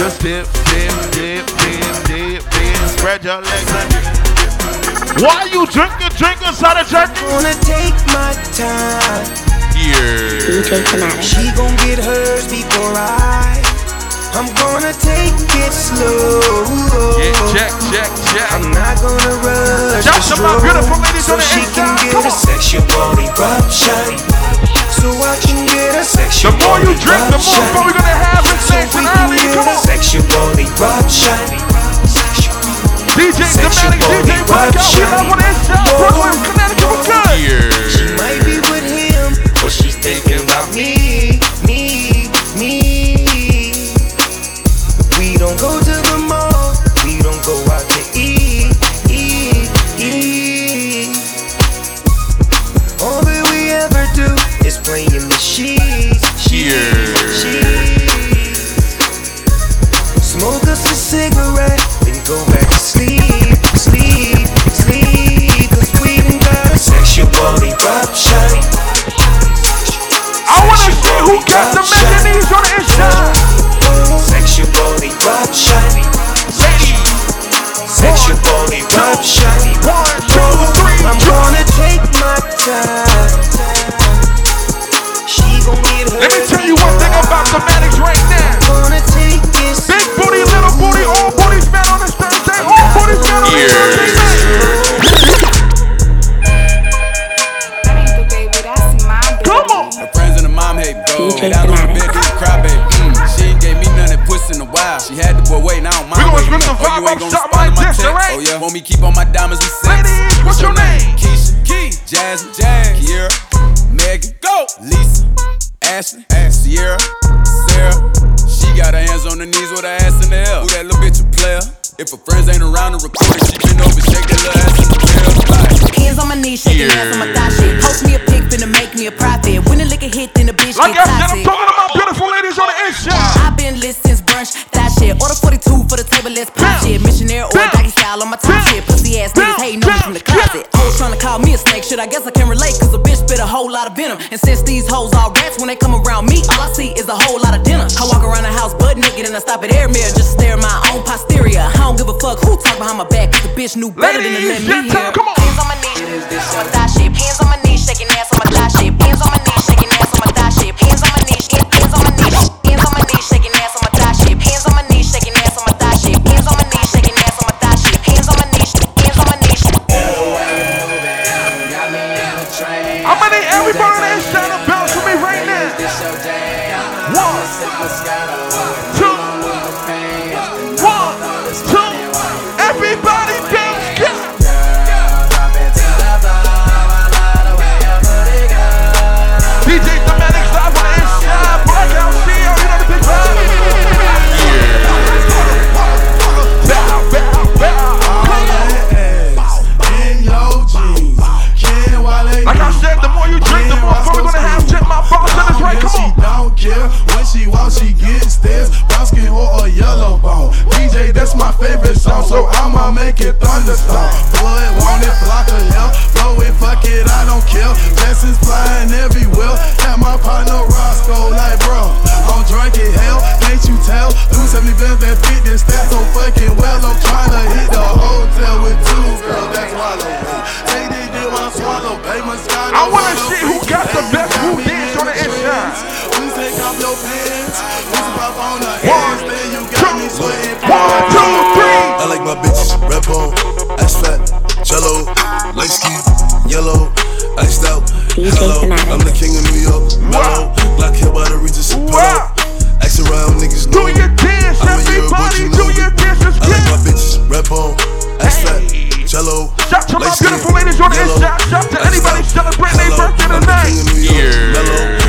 Just dip, dip, dip, dip, dip, dip. Spread your legs and Why you drinking, drinking, side of jerky? Wanna take my time. Yeah. She gon' get hers before I. I'm gonna take it slow. Yeah, check, check, check. I'm not gonna rush Shout the to my beautiful ladies so on the she can get Come a on. sexual eruption. So I can get a The more you drink, the more fun we're gonna have. It's So nice we and can early. get Come on. sexual eruption. DJ Thematic, DJ Blackout. We eruption. live on the inside. Brooklyn, Connecticut, what's good? She might be with him, but she's thinking about me, see the mezzanines on the inside. Sexual eruption. Sexual eruption. One, two, three, I'm gonna take my time. She gon' get her. Let me tell you one thing about Thematics right now. Gonna take this. Big booty, little booty, all booties man on this Thursday. All booties man on this Thursday. I don't mind We gonna waiting. split the. Oh, vibe you ain't up, gonna something respond to like my text? alright? Oh, yeah. Want me keep on my diamonds, we sex. Ladies, what's your name? Keisha, Key, Jasmine, Jazz, Kiera, Megan, Go, Lisa, Ashley, Sierra, Sarah. She got her hands on her knees with her ass in the air. Who that little bitch a player? If her friends ain't around to record it, she been over, shake that little ass in the tail. Like, Hands on my knees, shaking ass on my thigh shit. Post me a pic, finna make me a profit. When the liquor hit, then the bitch Like get I said, I'm talking to my beautiful ladies on the inside. I've been lit since brunch, that shit. Order 42 for the table, let's pop Damn. shit. Missionary or Damn. doggy style on my top Damn. shit. Pussy ass niggas Damn. hating on closet. Hoes trying to call me a snake, shit. I guess I can relate, cause a bitch spit a whole lot of venom. And since these hoes all rats, when they come around me, all I see is a whole lot of dinner. I walk around the house butt naked and I stop at air mirror just to stare at my own posterior. I don't give a fuck who talk behind my back, cause the bitch knew better than to let me gentlemen, hear. come on. Hands on my knees, on my thigh shit. Hands on my knees, shaking ass on my thigh shit. Hands on my knees, shaking I'm gonna need favorite song, so I'ma make it thunderstorm. Blood want it, block of hell. Blow it, fuck it, I don't. Blessings flying everywhere. Got my partner Roscoe like, bro, I'm drunk in hell. Can't you tell? Two seventy bands that fit this stat so fucking well. I'm trying to hit the hotel with two girls that's wallow. Take this dick I swallow. Pay. I wanna see who got the best who dance on the inside. Please take off your pants. Please pop on the One, handstand. You got me sweating. One, two, three. I like my bitches red bone, ass fat, jello, light skin, yellow, iced out. Hello, I'm the king of New York. Mellow, Glock hit by the Regis and Wow. Pillow. Ask around, niggas Do know. your dance, I'm a year old, but everybody. you Do know your me. dance, let's I like my get. bitches red bone, ass fat, jello. Shout to my beautiful ladies on the yellow, inside. Shout to anybody celebrating their Hello, birthday I'm the tonight. king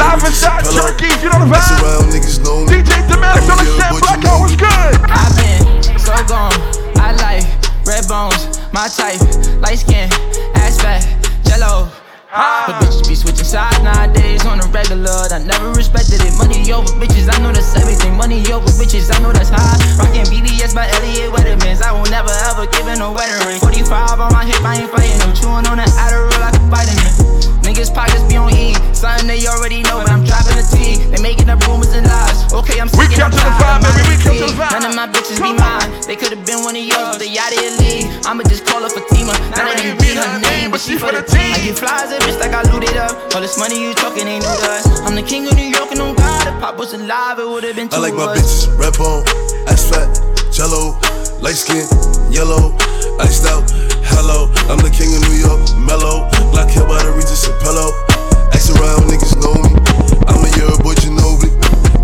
Live inside and Turkey, you know the vibe. around, niggas know me. DJ Thematics on the I'm a set, old, but Blackout was good. I've been so gone. I like red bones, my type, light skin, ass fat, jello. Ah. But bitches be switching sides nowadays on the regular. I never respected it. Money over bitches, I know that's everything. Money over bitches, I know that's high. Rockin' BBS by Elliot Weathermans. I will never ever give in a wedding ring. 45 on my hip, I ain't fighting them. Chewing on that Adderall like a vitamin. Niggas pockets be on E. Something they already know, but I'm dropping the T. They making up rumors and lies. Okay, I'm We sick and capture the I'm vibe, tired. baby. We one of yours, the Yachty elite. I'ma just call her Fatima. Not even be her name, but she for the team. I get flies at bitch like I looted up. All this money you talking ain't new to us. I'm the king of New York and on God. If Pop was alive, it would've been two I like my us. bitches, red bone, ass fat, jello, light skin, yellow, iced out, hello. I'm the king of New York, mellow, black hair by the Regis Pillow. Ask around, niggas know me. I'm a year boy, Ginobili.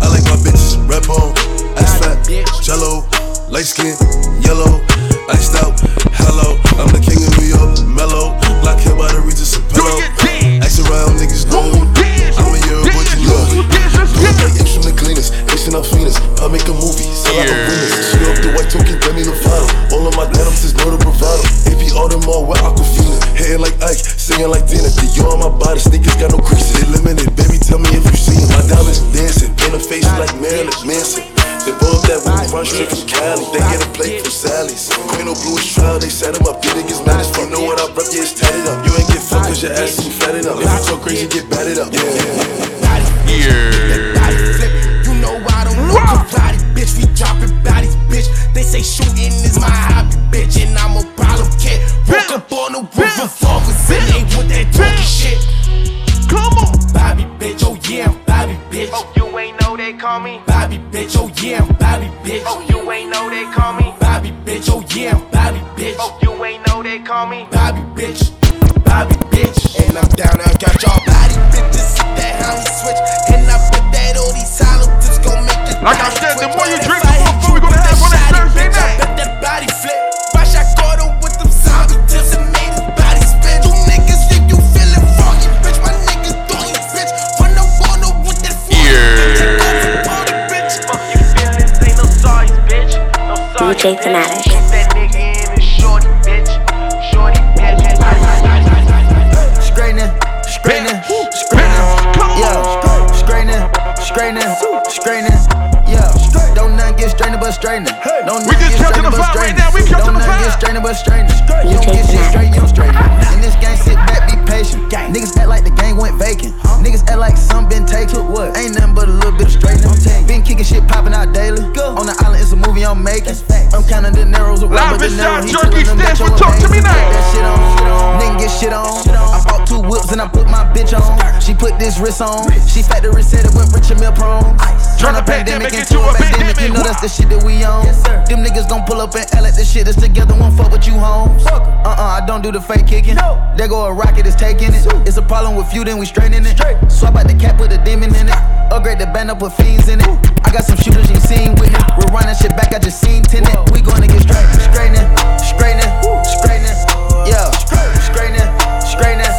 I like my bitches, red bone, ass fat, jello, light skin, yellow, iced out, hello. I'm the king of New York, mellow, black hair by the Regis Pillow. Ask around, niggas know me. I'm a year boy, Ginobili. Like apes from the cleaners, Asian Alfinas. I make a movie, sell out arenas. She the white token, Demi Lovato. All of my denims is no the bravado. AP all them all with Aquafina. Hitting like Ike, singing like Tina. Dior on my body, sneakers got no creases. Limited, baby, tell me if you see it. My diamonds dancing, in the face like Marilyn Manson. They up that roof, run straight from Cali. They get a plate from Sally's. Queen of Blue is trial, they set him up. You niggas mad as fuck. Know what I rep, yeah, it's tatted up. You ain't get fucked cause your ass is fatted up. If you talk crazy, get batted up. Yeah. Yeah. You know I don't know say shooting is my hobby, bitch, and I'm a problem kid. Walk up on the roof, revolvers in they with that talking shit. Come on, Bobby, bitch. Oh yeah, I'm Bobby, bitch. Oh, you ain't know they call me. Bobby, bitch. Oh yeah, I'm Bobby, bitch. Oh, you ain't know they call me. Bobby, bitch. Oh yeah, I'm Bobby, bitch. Oh, you ain't know they call me. Bobby, bitch. Bobby, bitch. And I'm down, I got y'all body bitches. Sit that honey switch, and I put that all these hollow tips gon' make it. Like I said, the more you drink, the more Shorty, bitch. Straightening, straightening, straightening. Yeah, straightening, straightening, straightening. Yeah, don't nothing get straightening but straightening. Don't We just get kept to straightening the but right now. We kept to Don't the nothing get vibe. but straightening. You don't get shit straight, you don't straighten. In this game, sit back, be patient. Niggas act like the game went vacant. Niggas act like some been taken. What? Ain't nothing but a little bit of straightening. Been kicking shit popping out daily. On the I'm making. I'm counting the narrows of Live Robert De and Niro. Shot Jerky telling them that stands for Talk to Me. Now. That shit on. Nigga get shit on. I bought two whips and I put my bitch on. She put this wrist on. She factory said it went rich and meal prone. Turn a pandemic into a pandemic. You know that's the shit that we on. Them niggas gon' pull up and L at the shit that's together. Won't fuck with you, homes. Uh uh, I don't do the fake kicking. There go a rocket, is taking it. It's a problem with you, then we straightening it. Swap out the cap, with a demon in it. Upgrade the band up, with fiends in it. I got some shooters you seen with me. We're running shit back, I just seen tenant. We gonna get straight, straightening, straightening, straightening. Yeah, straightening, straightening.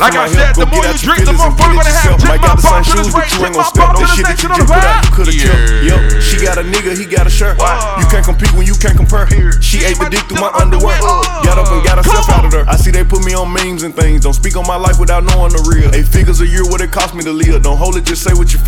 Like I said, the more you drink, the more fun you're gonna have. Drink my pop to this race, drink my pop to this nation on the rap. Yep, she got a nigga, he got a shirt. You can't compete when you can't compare. She ate the dick through my underwear. Got up and got herself out of there. I see they put me on memes and things. Don't speak on my life without knowing the real. Eight figures a year, what it cost me to live. Don't hold it, just say what you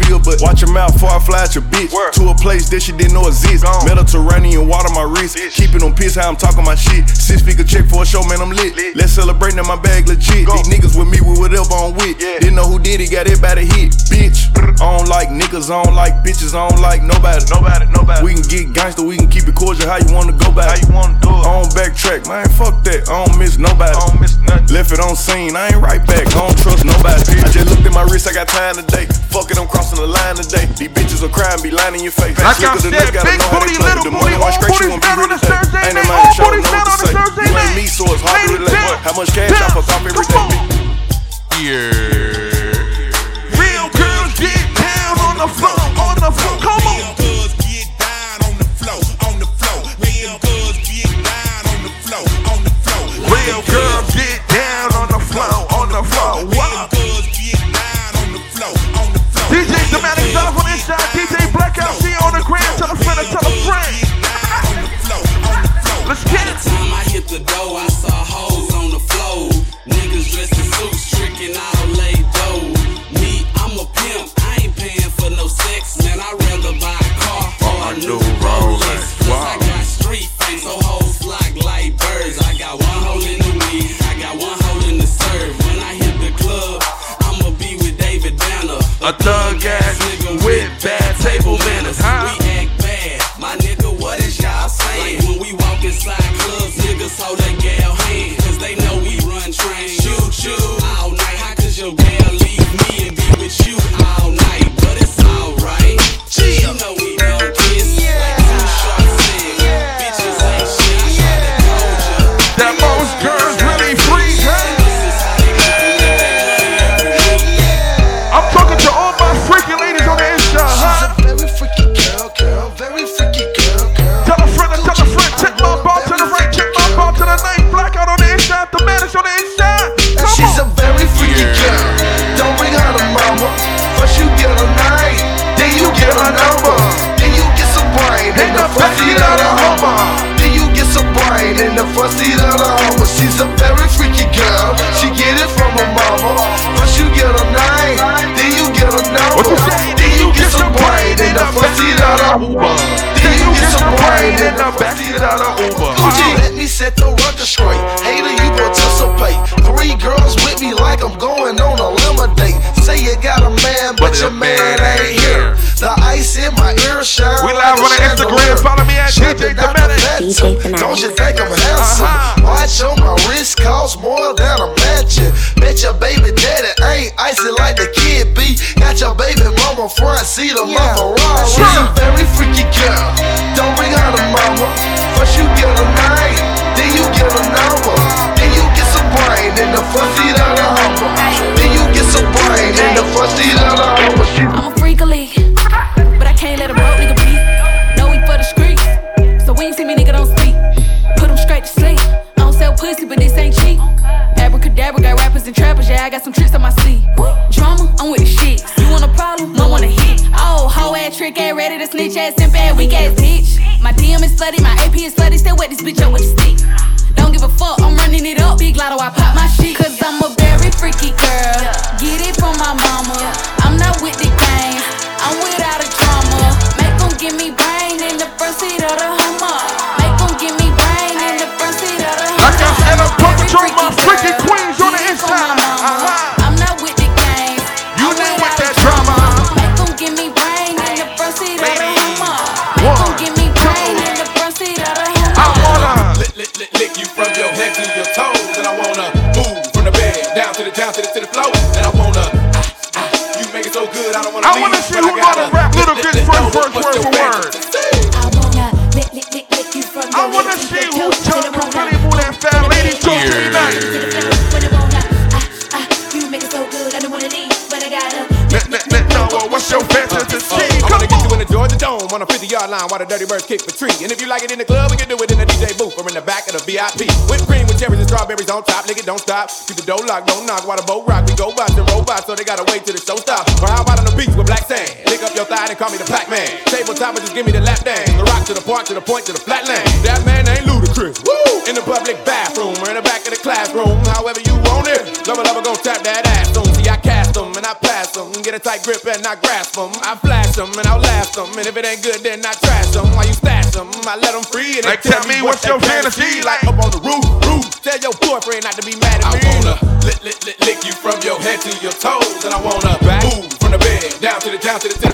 your bitch to a place that she didn't know exists. Gone. Mediterranean water my wrist, bitch. keeping on piss how I'm talking my shit. Six figure check for a show, man, I'm lit. lit. Let's celebrate now, my bag legit. Go. These niggas with me, we whatever I'm with. Yeah. Didn't know who did it, got everybody hit, bitch. I don't like niggas, I don't like bitches, I don't like nobody. Nobody, nobody. We can get gangster, we can keep it cordial. How you wanna go back? How you wanna do it? I don't backtrack, man. Fuck that. I don't miss nobody. I don't miss nothing. Left it on scene, I ain't right back. I don't trust nobody. I just looked at my wrist, I got time today. Fuck it, I'm crossing the line today. These bitches will cry and be lying in your face. Like I said, big booty, little booty, all booties down on the Thursday night. All booties down on the Thursday night. me, so it's hard to relate. How much cash I fuck off every day? Yeah. Real girls get down on the floor, on the floor. Come on. follow me at DJ Thematic. Don't you think I'm handsome? Uh-huh. Watch on my wrist cost more than a mansion. Bet your baby daddy ain't icy like the kid be. Got your baby mama front seat of yeah. Yard line while the dirty birds kick the tree. And if you like it in the club, we can do it in the DJ booth or in the back of the VIP. Whipped cream with cherries and strawberries on top. Nigga, don't stop. Keep the door locked, don't knock while the boat rock. We go by and robots, so they gotta wait till the show stop. Or how about on the beach with black sand? Lick up your thigh and call me the Pac-Man. Tabletop and just give me the lap dance. The rock to the point, to the point, to the flatland. That man ain't Ludacris. Woo! In the public bathroom or in the back of the classroom, however tight grip and I grasp them. I flash them and I blast them. And if it ain't good, then I trash them. While you stash them, I let them free. And they Like, tell me what's your fantasy? Like up on the roof, roof. Tell your boyfriend not to be mad at me. I wanna lick, lick, lick, lick you from your head to your toes. And I wanna back, move from the bed down to the down to the, to the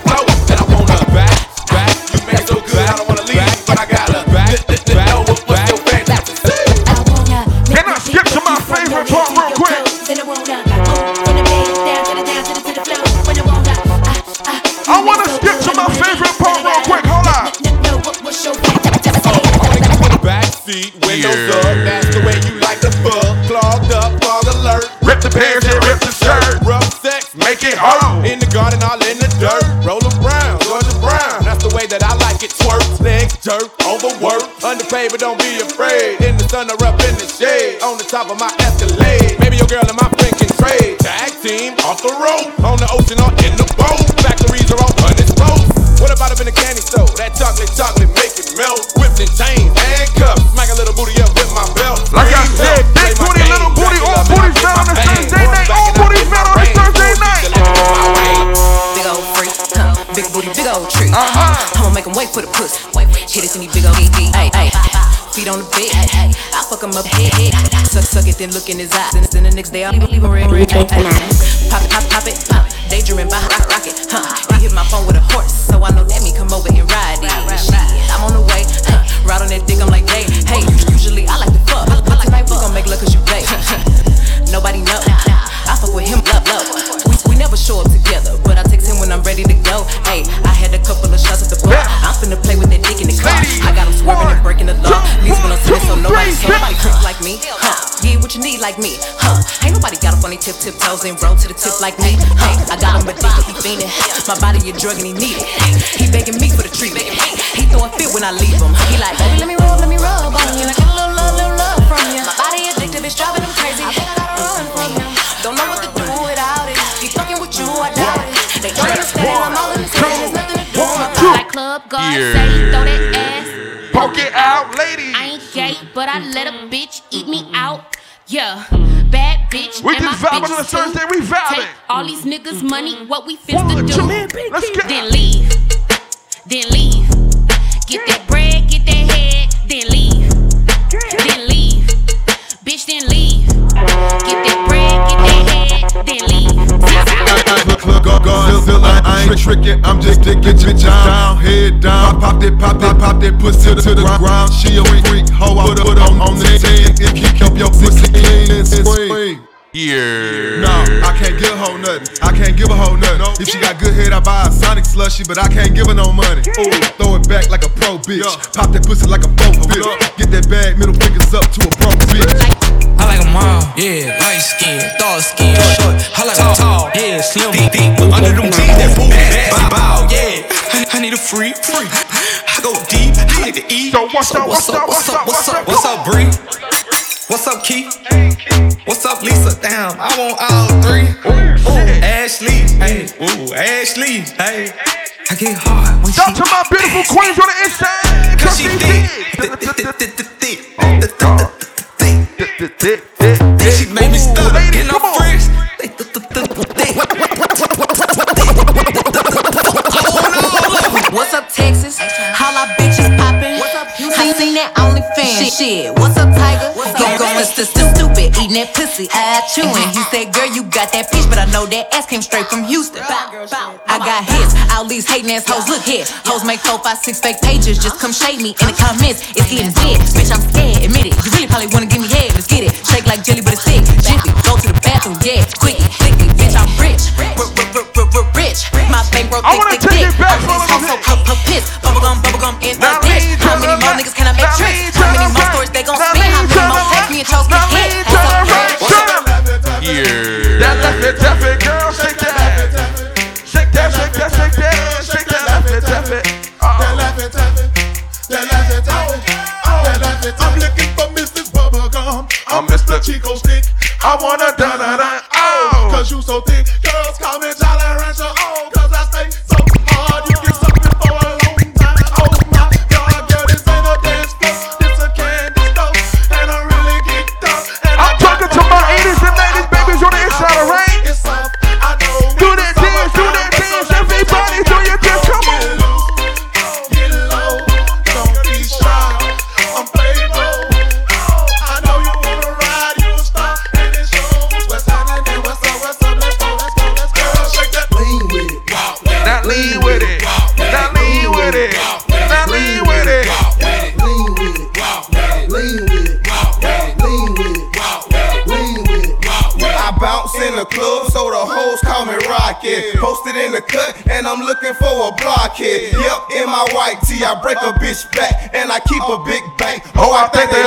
sun or up in the shade. On the top of my Escalade. Maybe your girl and my friend can trade. Tag team, off the road. On the ocean or in the boat. Factories are on unexposed. What about up in the candy store? That chocolate, chocolate, make it melt. Whipped in chains, handcuffs. Smack a little booty up with my belt. Like I said, big booty, little booty, all booty found on the Thursday night. All booty found on the Thursday night. Big old freak, huh? Big booty, big old tree. Uh-huh. I'ma make him wait for the pussy. Hit it in me, big old ED. Ay, ay. Feet on the bed. I fuck him up head, head. Suck, suck it, then look in his eyes. And then the next day I'll leave, leave him red. Ay, ay. Pop it, pop, pop it. Huh? Daydreaming by rock, rocket. Huh? He hit my phone with a horse, so I know that me come over and ride it. Shit, I'm on the way. Huh? Ride on that dick, I'm like, hey, hey. Usually I like to fuck, but tonight we gon' make love 'cause you play. Nobody know. I fuck with him, love, love. We, we never show up together, but I text him when I'm ready to go. Hey, like me. Huh? Yeah, what you need like me? Huh? Ain't nobody got a funny tip, tip toes and roll to the tip like me. Hey, I got him addicted, he fiending. My body a drug and he need it. He begging me for the treatment. He throw a fit when I leave him. He like, baby, let me roll, let me rub on you. I get a little love, little love from you. My body addictive, it's driving him crazy. I think I gotta run from him. Don't know what to do without it. He fucking with you, I doubt it. They don't understand, I'm all in the there's nothing to do. Like club guard say, throw that ass. Poke it out, lady. I ain't gay, but I let a bitch me out. Yeah, bad bitch. We and just vibing on a. Thursday, we vibing. Take all these niggas' money, what we finna One, do? let's get then leave, then leave. Get that bread, get that head, then leave, then leave. Bitch, then leave. Get that Guard, still, still I, I ain't tricking, I'm just sticking bitch down, head down. Pop that, pop that, pop that pussy to the, to the ground. She a freak, hoe, I put her on, on the team. If you keep your pussy clean and scream. Yeah. No, I can't give a hoe nothing. I can't give a hoe nothing. If she got good head, I buy a Sonic slushy, but I can't give her no money. Ooh, throw it back like a pro bitch. Pop that pussy like a folk bitch. Get that bag, middle fingers up to a broke bitch. I like them all, yeah, light skin, dark skin, short. I like them tall, yeah, slim, deep, deep. Under them jeans, that booty, that bow, yeah. I, I need a free, free. I go deep, I like to eat. So what's up, what's up, what's up, what's up, what's up, Bree? What's up, Keith? What's up, Lisa? Damn, I want all three. Ooh, ooh, Ashley, hey, ooh, Ashley, hey. I get hard when she. Shout to my beautiful queens on the inside. Cause she thick. She made me stop in her friends. What's up, Texas? Holla, bitches poppin'. I seen that OnlyFans shit. shit. What's up, Tiger? He going st- st- stupid, eating that pussy, eye chewing. He said, girl, you got that peach, but I know that ass came straight from Houston. I got hits, all these hating ass hoes. Look here, hoes make four, five, six fake pages. Just come shade me in the comments. It's getting dead, bitch. I'm scared, admit it. You really probably wanna give me head. Let's get it. Shake like jelly, but it's thick. Jiffy, go to the bathroom, yeah, quick, quickly, bitch. I'm rich, bitch. My bankroll thick, thick, thick. I'm so piss. Bubblegum, bubblegum in the dish. How many more niggas can I make tricks? How many more stories they gon' spin? How many more takes me and chose get hit? It, left it, girl, shake that. Shake that, shake that, shake that, shake that, left it, left it. That it, left it. That it. I'm looking for Mrs. Bubblegum. I'm Mr. Chico Stick. I wanna da da da. Oh, cause you so thick, girls comment. respect, and I keep a big bank. Oh, I think they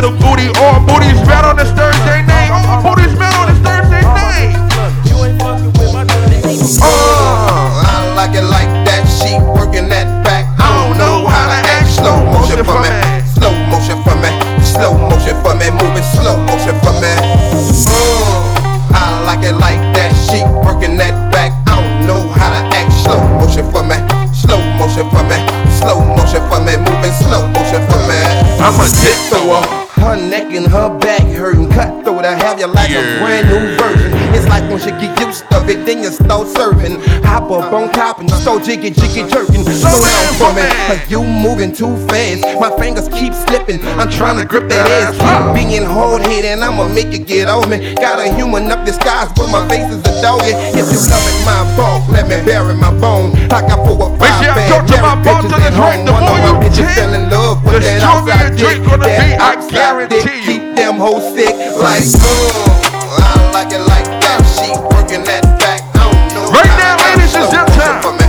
little booty all everything you start serving. Hop up on top and so jiggy jiggy jerking. Slow down for me, cause you moving too fast. My fingers keep slipping, I'm trying to grip that ass. Keep being hard headed, and I'ma make it get on me. Got a human up disguise, but my face is a doggy. If you love it, my fault, let me bury my bone. I got four or five bad married bitches at home. One of my bitches fell in love with that outside dick. That I guarantee keep them hoes sick like. Uh, I like it like that. She working that time.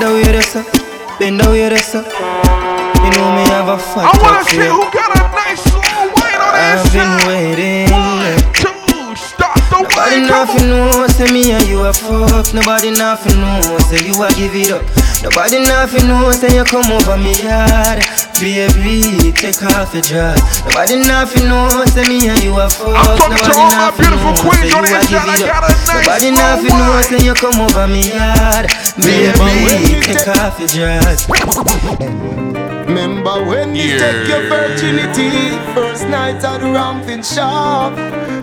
the way they up. bend the way they say. You know me have a I wanna see who got a nice slow weight on that I've been waiting. One, two, stop the Nobody way. Nobody nothing knows, say me and you a fuck. Nobody nothing knows, say you I give it up. Nobody nothing know that you come over me yard. Baby, take off your dress. Nobody nothing know that me and you are fucked. Nobody nothing knows that you are giving up Nobody nothing knows that you come over me yard. Baby, take off your dress. Remember when you yeah. take your virginity First night at the Ramping Shop?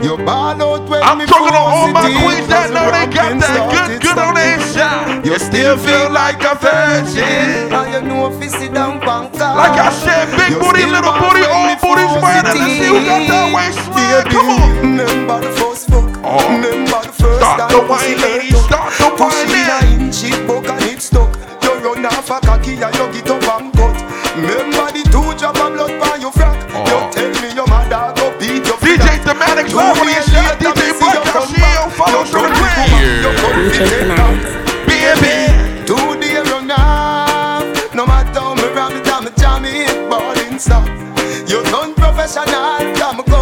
You ball out when I'm talking to all my queens that know they got that good, good on their shot. You still feel like a virgin. Like I said, big booty, little booty, all booties murder. Let's see who got that waist smile. Come on. Remember the first book. Oh. Remember the first Start the wine, ladies. Start the wine. Pushing a inch, it stuck. You run off a cocky and you get up. Like two a DJ, she don't follow the plan. I'm chasing. Baby, now. No matter how me rap it, I'm jamming, ballin' stuff. You done professional, come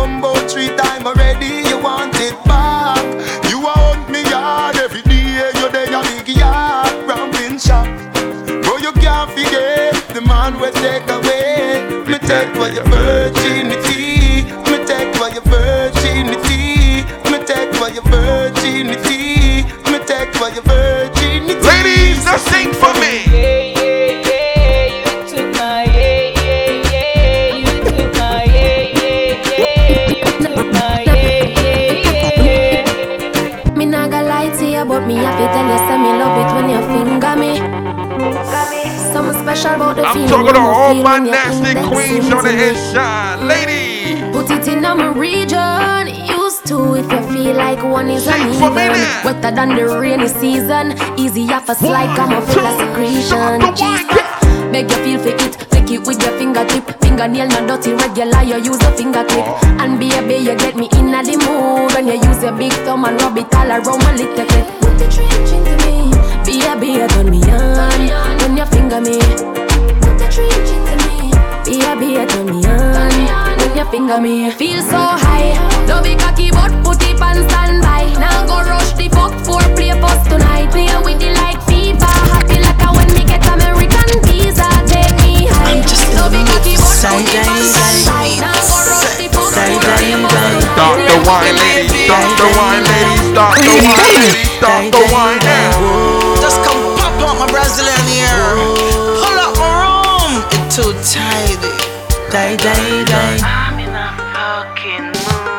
talking to all my nasty queens on the inside. Lady. Put it in my region. Used to if you feel like one is Sing for me uneven. Wetter than the rainy season. Easy off a slide, come a full of secretion. Make you feel for it, take it with your fingertip. Fingernail not dirty, regular, you use a finger clip. And baby, you get me in a the mood when you use your big thumb and rub it all around my little clip. Put the trench into me, baby, you turn me on when you finger me. Put the trench into me, baby, you turn me on when you finger me. Feel so high, don't be cocky but put it on standby. Now go rush the fuck for play post tonight. Play with the like fever, happy like a when me get American visa. Take me high. Don't be cocky but put it on standby. Now go rush the fuck for play post Stop the wine, ladies. Stop the wine, ladies. Stop the wine, ladies. Stop the wine now. Just come pop up my Brazilian here. Die, die, die. I'm in a fucking mood.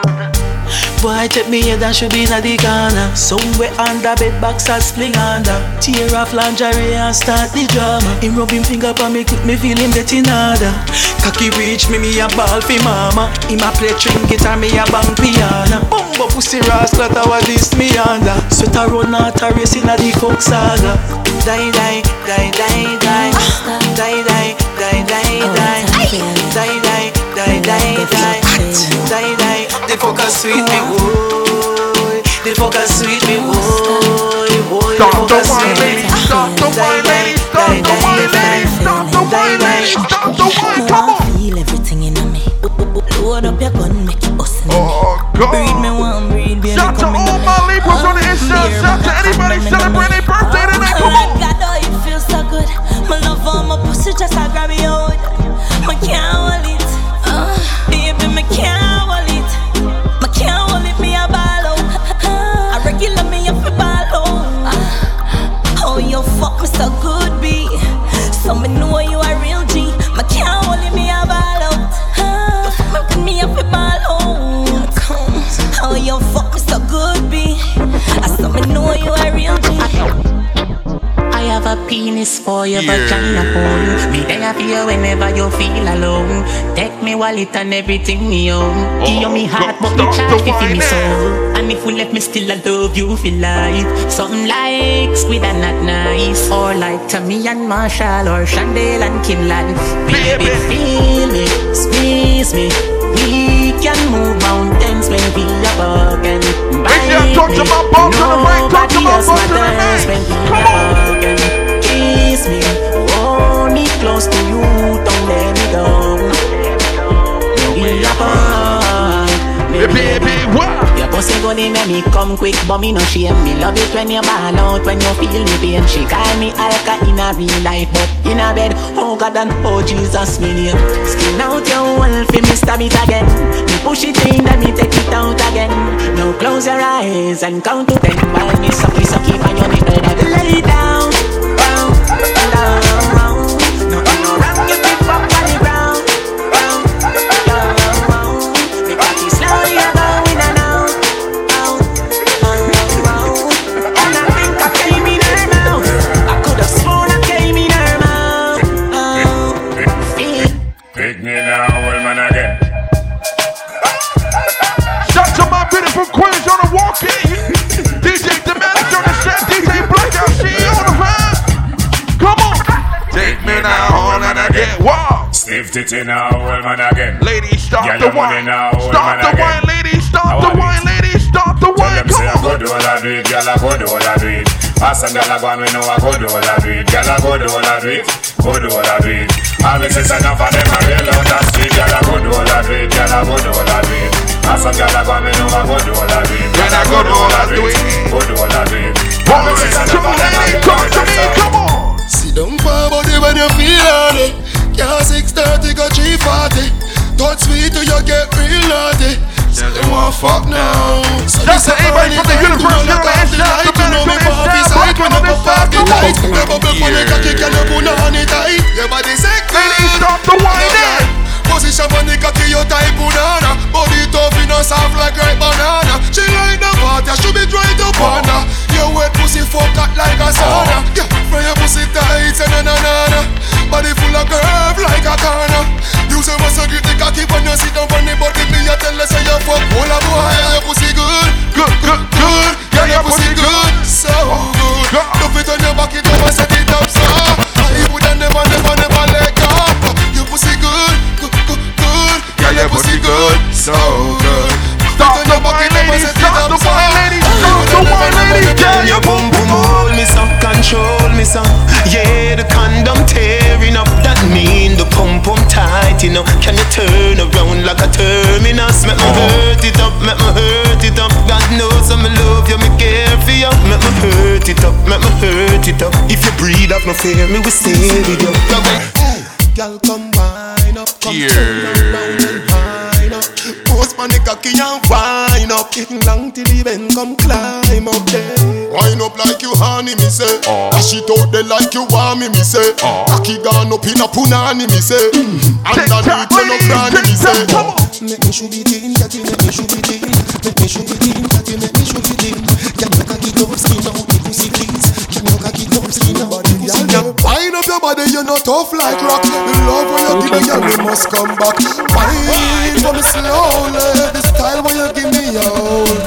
Boy, take me head and should be in the corner. Somewhere under bed box and sling under. Tear off lingerie and start the drama. Him rubbing finger on me, clip me feel him getting harder. Cocky reach me, me a ball fi mama. Him a play string guitar, me a bang piano. Bumbo pussy rascal, that was this me under. Sweat a run out a race in a the coke saga. Die, die, die, die, die. Die, die, die, die, die. Die, die, die, die, die. Die, die. The focus sweet me, boy. The focus sweet me, boy. Boy, the focus sweet me. Stop the wine, ladies. Stop the wine, ladies. Stop the wine, ladies. Stop the wine. Come on. Feel everything in me. Load up your gun, make it bust in Oh, God. Breathe me one, breathe, baby. Shout to all me. my Libras on the inside. Shout to anybody celebrating birthday tonight. Come on. Oh God, oh, it feels so good. My love on my pussy just a grab it for your Yeah. vagina hole. Me there for you whenever you feel alone. Take me wallet and everything me own. Give you me heart, but me charge me me soul. And if we left me still, I love you for life. Something like squid and not nice. Or like Tommy and Marshall or Chandel and Kinlan. Baby, feel me, squeeze me. We can move mountains when we are walking. Make sure I talk to my boss on the right, talk to my boss on the matters when we close to you, don't let me down. We are apart, baby, what? Your pussy it make me come quick, but me no shame. Me love it when you ball out, when you feel the pain. She call me Alka in a real life, but in a bed, oh God and oh Jesus, me name. Skin out your wall, fi me stab it again. Me push it in, then me take it out again. Now close your eyes and count to ten while me sucky sucky on your nipple. Lay down, Sniff titty now, old man again. Ladies, stop Girl, the wine. now, Stop the again. wine, ladies. Stop I the wine, it. ladies. Stop the wine. them say I Come go on. do all I do it, girl I go do all I do it. Pass and girl I go and we know I go do all I do it, girl I go do all I do it, go do all I do it. All me say enough of them a real out of street. Girl a good hold a do it, girl a good hold a do it. And some girl a go me know a good hold a do it. Girl a good hold a do it. Good hold a do it. Woman, listen to me, lady, talk to me, come on. Sit down for body when you feel it. Yeah, 630 go G40. Don't sweet till you get real naughty. Yeah, they want fuck now. So Shout out to everybody from the universe. Shout out to everybody from the universe. Shout out to everybody on the universe. Shout out to everybody from the universe. Your body sexy. Ladies, stop the whining. Position for the cocky, your type banana. Body tough, you know, soft like ripe banana. She like the water, she be trying to ponder. Your wet pussy fuck up like a sauna. Yeah, from your pussy tight, na na na na. Full of curve like a corner. You say muscle grip the cocky when you sit down on the body. Me a tell you say you fuck all a boy. Your pussy good, good, good, good. Yeah, your pussy good, so good. Love it on your back, it over, set it up so. I would never, never, never let go. Your pussy good, good, good, good. Yeah, your pussy good, so good. Stop the wine, ladies, stop the wine, ladies, stop the wine, ladies. Girl, your boom boom hold me some, control me some. Yeah, the condom tearing up. That mean the pump pump tight, you know. Can you turn around like a terminus? Make me hurt it up, make me hurt it up. God knows I'm love you, me care for you. Make me hurt it up, make me hurt it up. If you breathe up, no fear, me will stay with you. Hey, girl, come wine up, come turn around and wine up. Post on the cocky and wine up. Getting long till the bend, come climb up there. Wine up like you honey, me say. Dash it out there like you want me, me say. Cocky gone up in a punani, me say. Underneath you no granny, me say. Make me shoot it in, catty, make me shoot it in. Make me shoot it in, catty, make me shoot it in. Can you cocky tough skin out, the pussy please. Can you cocky tough skin out, the pussy please. Wine up your body, you're not tough like rock. The love when you give me, girl, we must come back. Wine for me slowly. The style when you give me, hold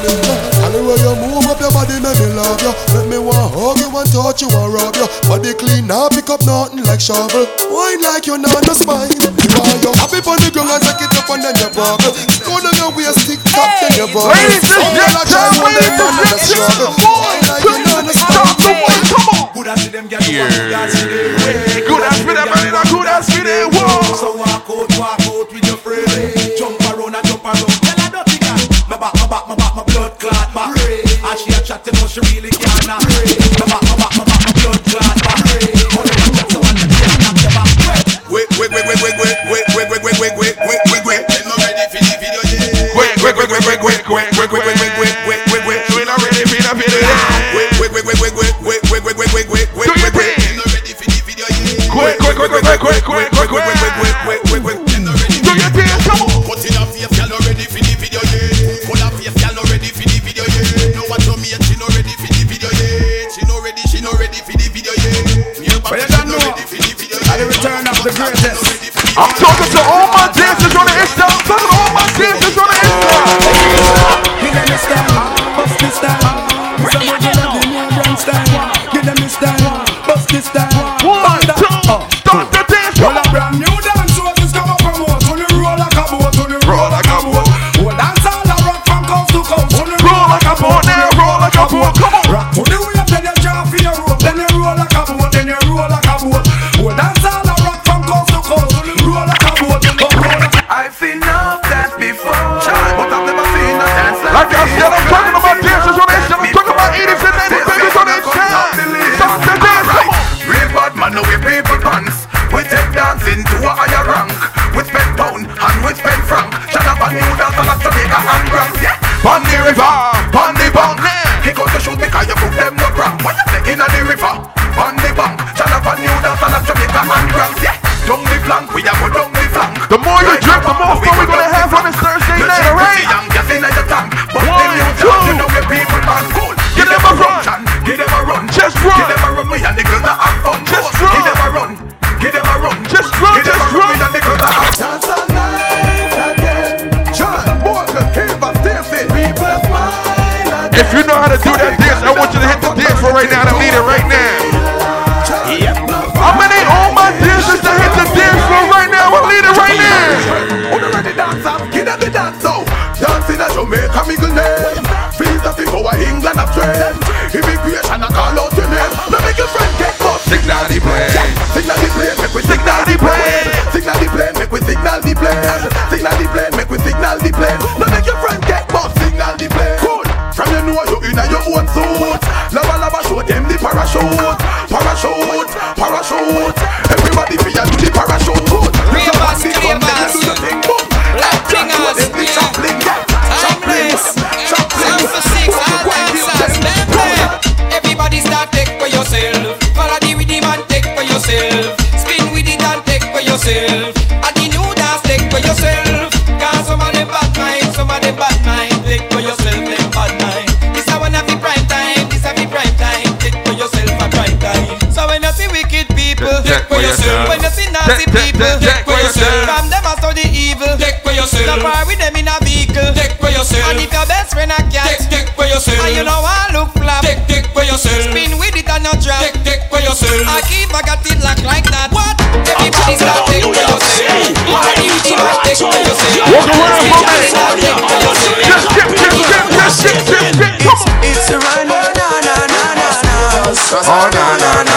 body, make me love you. Make me want hug you, want touch you, want rub you. Body clean, now pick up nothing like shovel. Wine like you're not no spine. Why you happy for the ground and take it up and then you bubble. Go down your waist, stick top, then you bubble. Ladies and Some girl a try gentlemen, when they ladies done and the struggle. gentlemen, Wine like you not no Stop the spine. wine, come on. Good as them get Yeah. Good as for them, man, and good as for them. Whoa. So walk out, walk out with your friend. Jump around and jump around. Tell her dirty girl. My back, my back, my back, my blood clot back. And she a chat, you know she really can't. My back, my back, my back, my blood clot back. Money a chat, so I can your back. Wait, wait, wait, wait, wait, wait, wait, wait, wait, wait, wait, wait, wait, wait, wait. Them not ready for the video yet. Quick, quick, quick, quick, quick, quick, quick, quick, quick, quick, quick, quick, quick, the greatest. I'm talking to all my dancers on the Insta. right now to lead it right now. Yep. How many all my dancers to hit the dance floor right now will lead it right now? On the ready dance up, get up the dance so Dancing at Jamaica, a good name. Feel the thing over England, I'm Immigration, I call out your name. Now make your friend get up, signal the plane. Signal the plane, make we signal the plane. Signal the plane, make we signal the plane. Signal the plane, make we signal the plane. Now make your friend get up, signal the plane. Good Oh no no no.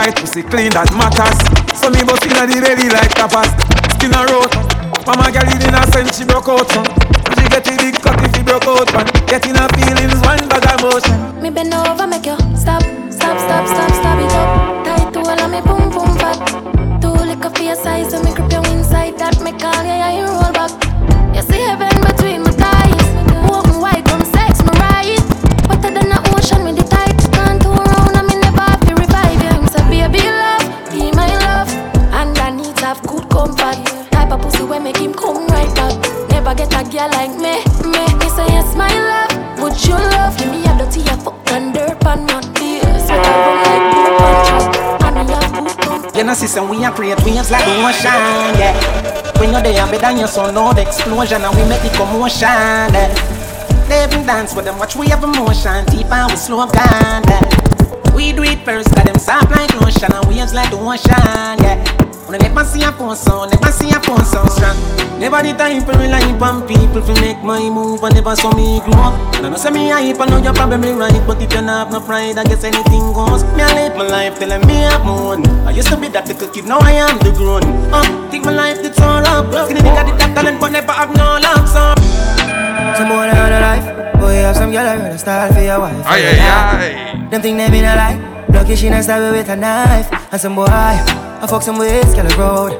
tight, pussy clean that matters. So me bust inna the belly like tapas. Skin a road, mama girl in a sense she broke out. She get a big cocky she broke out, man. Getting her feelings one bag of motion. a system, we a create waves like ocean, yeah. When you're there, better your son, no the explosion, and we make the commotion, yeah. They even dance with them, watch we have emotion, deep and we slow down, yeah. We do it first, got them soft like lotion, and waves like the ocean, yeah phone sound, never see a phone sound strong. Never the time for rely on people to make my move and never saw me grow up. Now no say me hype, I know you're probably right, but if you not have no pride, I guess anything goes. Me I live my life telling me I'm on. I used to be that little kid, now I am the grown. Uh, take my life it's all up. See the nigga did that talent, but never have no luck. So some more than a life. Boy, have some girl I rather style for your wife. Aye, aye, aye. Them think they been a lie. Lucky she not stab with a knife. And some boy, I fuck some with Skelly Road.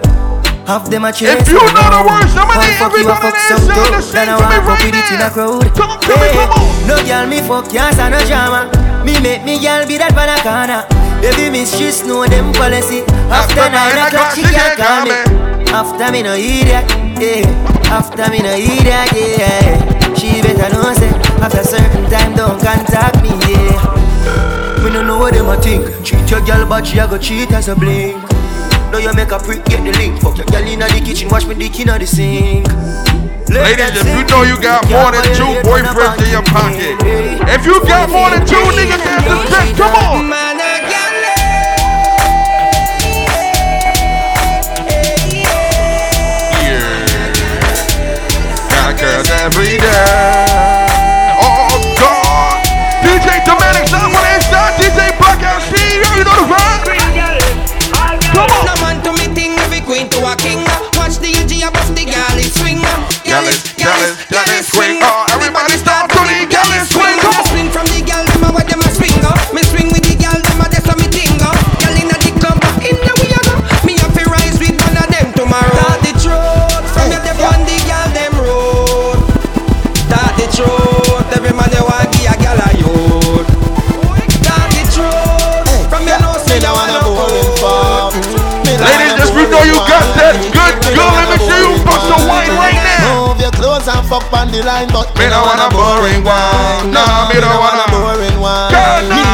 Half them a chase If you know the words, somebody, One fuck you, I everybody fuck dance some down too. the street Then I to me right it in a now. crowd. Come on, come on, Hey, come on. No girl me fuck, can't stand no drama. Me make me girl be that banana corner. Baby miss, she know them policy. After nine o'clock, she can't call me. After me no idiot, yeah. After me no idiot, yeah. She better know say after certain time don't contact me, yeah. Me no know what them a think. Cheat your girl, but she a go cheat as a blink. Now you make a prick, get the link. Fuck your girl inna the kitchen, wash me dick inna the sink. Let Ladies, if you know you got more than two boyfriends in your pocket, if you got more than two niggas in the strip, come on. Yeah, got girls every day. Galley, galley, galley swing. Oh, your and fuck on the line, but Me don't want a boring wine. Nah, me don't want a boring wine.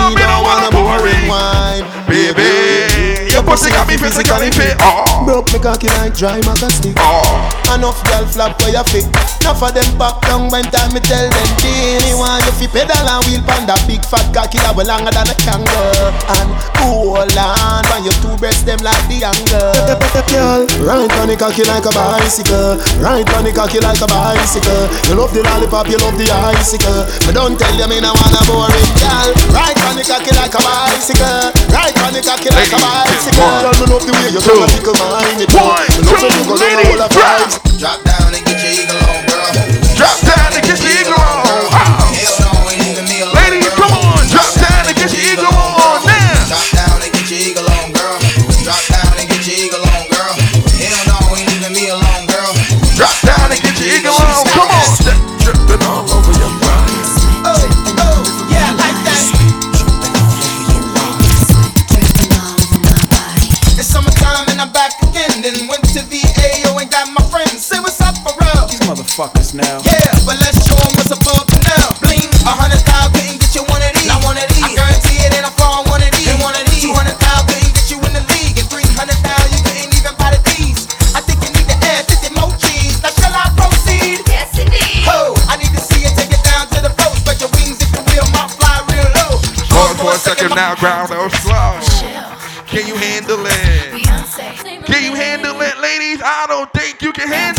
Pussy got me physically fit. Oh, Broke me cocky like dry maca stick. oh. Enough girl flap where you fit. Enough of them back down when time me tell them Dini want you fi pedal and wheel pan that big fat cocky that way longer than a kangaroo. And hold on when your two breasts them like the angle. Girl, ride on the cocky like a bicycle. Ride on the cocky like a bicycle. You love the lollipop, you love the icicle. But don't tell you me no want a boring girl Ride on the cocky like a bicycle. Ride on the cocky like a bicycle Girl, me love the way you turn a tickle mine it One, two, when you go down ladies, all the drop. Drop down and get your eagle on, girl. Drop down and get your eagle on. Now, ground no slow. Can you handle it? Can you handle it, ladies? I don't think you can handle it.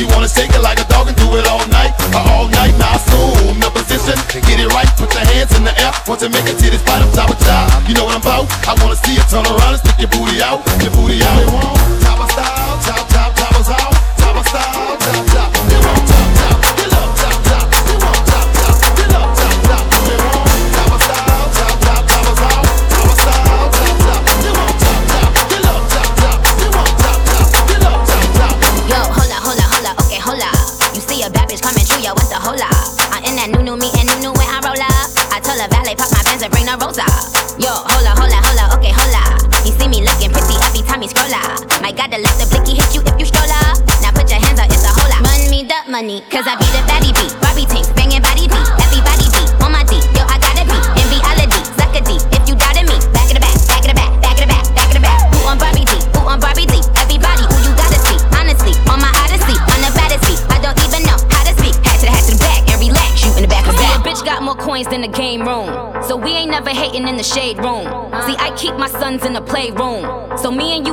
you wanna stay?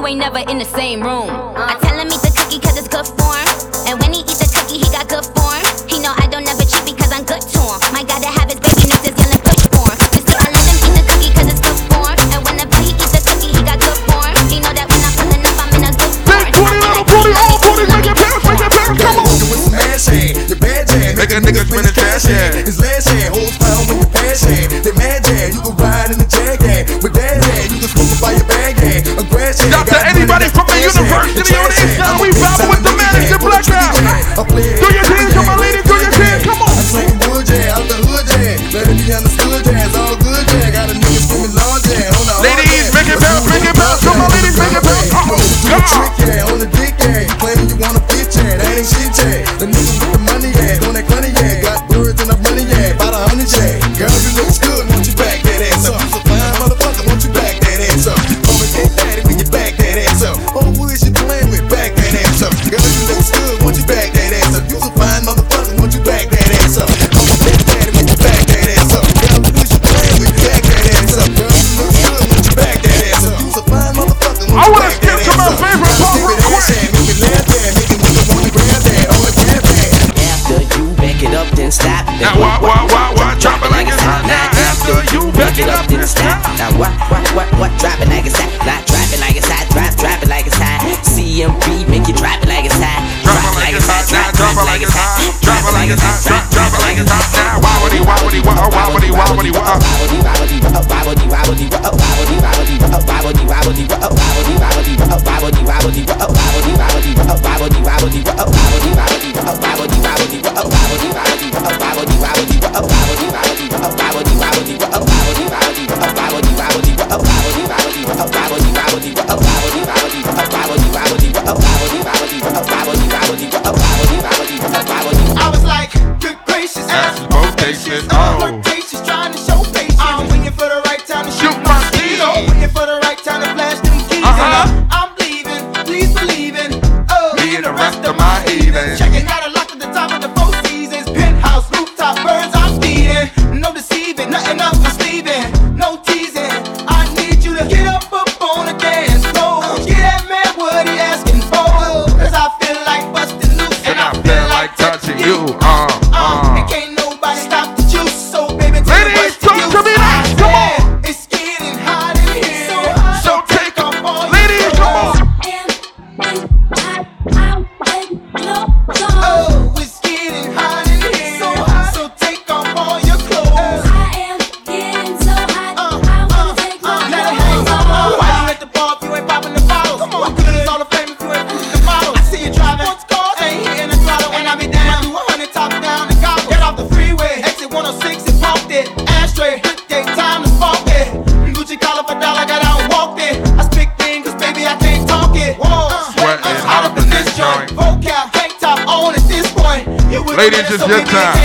ain't never in the same room. the verse to the only inside. The black out. Do your dance, come on, lady, your dance, come on. I'm from yeah, the hood, yeah. It all good, yeah. Got a nigga screaming long, yeah. Hold on, ladies, make it bounce, make it bounce. Come on, make it bounce. Come on. On the dick, yeah. Claiming you want a bitch. That ain't shit, yeah. Ladies, it's your time.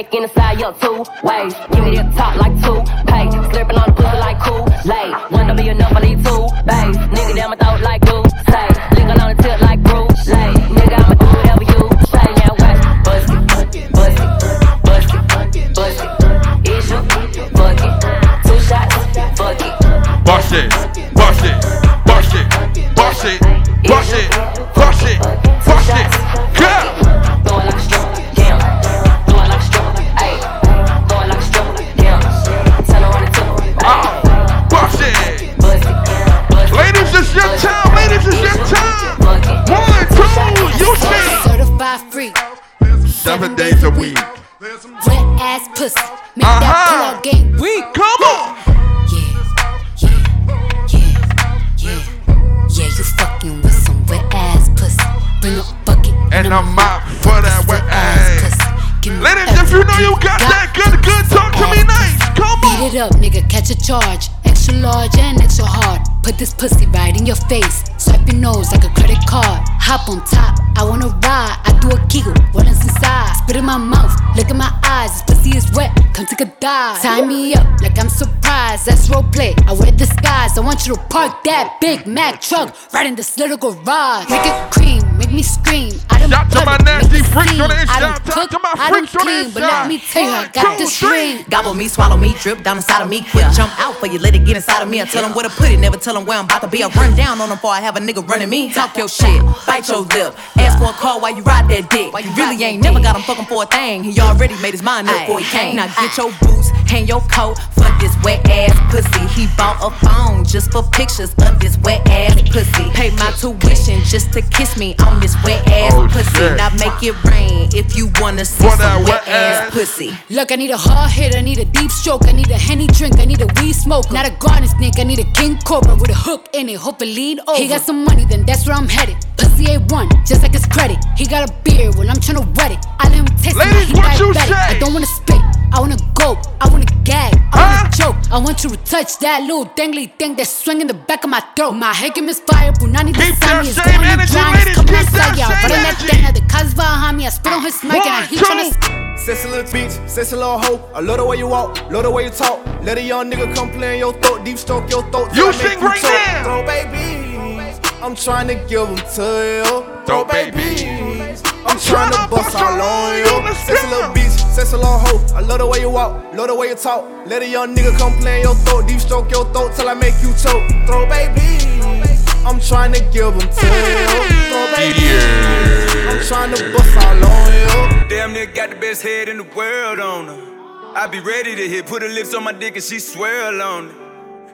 Back in the side, two ways. Want you to park that Big Mack truck right in this little garage. Make it cream, make me scream. I done Shout to my put it, make nasty it freaks on the I inside. done Shout cook, to my I done freaks on the clean. But let inside. me tell you, I got this ring. Gobble me, swallow me, drip down inside of me. Quick jump out for you, let it get inside of me. I tell them where to put it, never tell them where I'm about to be. I run down on them before I have a nigga running me. Talk your shit, bite your lip. Ask for a call while you ride that dick. You really ain't never got him fucking for a thing. He already made his mind up before he came. Now get your boots, hang your coat for this wet ass pussy. He bought a phone just for pictures of this wet ass pussy. Pay my tuition just to kiss me on this wet ass Oh, pussy. shit. Now make it rain if you wanna see For some that wet wet ass ass. pussy. Look, I need a hard hit, I need a deep stroke, I need a henny drink, I need a weed smoke. Not a garden snake, I need a king cobra with a hook in it, hope it lean over. He got some money, then that's where I'm headed. Pussy A1, just like his credit. He got a beard, well, I'm tryna wet it. I let him taste it, now Ladies, he what you diabetic. say? I don't wanna spit, I wanna go, I wanna gag, I wanna choke. I want you to touch that little dangly thing that's swinging the back of my throat. My head can misfire, Punani the Keep that Sami is same going to energy, blind, come keep outside, that y'all. same Running that energy. thing, now the cuz behind me, I spit on his mic and I One, he two. tryna Sexy little bitch, sexy little hoe. I love the way you walk, love the way you talk. Let a young nigga come play in your throat, deep stroke your throat. till You I make sing right choke. now. Throw baby, I'm trying to give them to you. Throw babies. I'm trying to bust all on you. Sexy little bitch, sexy little hoe. I love the way you walk, love the way you talk. Let a young nigga come play in your throat, deep stroke your throat till I make you choke. Throw baby, I'm trying to give them to you. Throw babies. I'm trying to bust all on you. Damn nigga got the best head in the world on her. I be ready to hit, put her lips on my dick and she swear on it.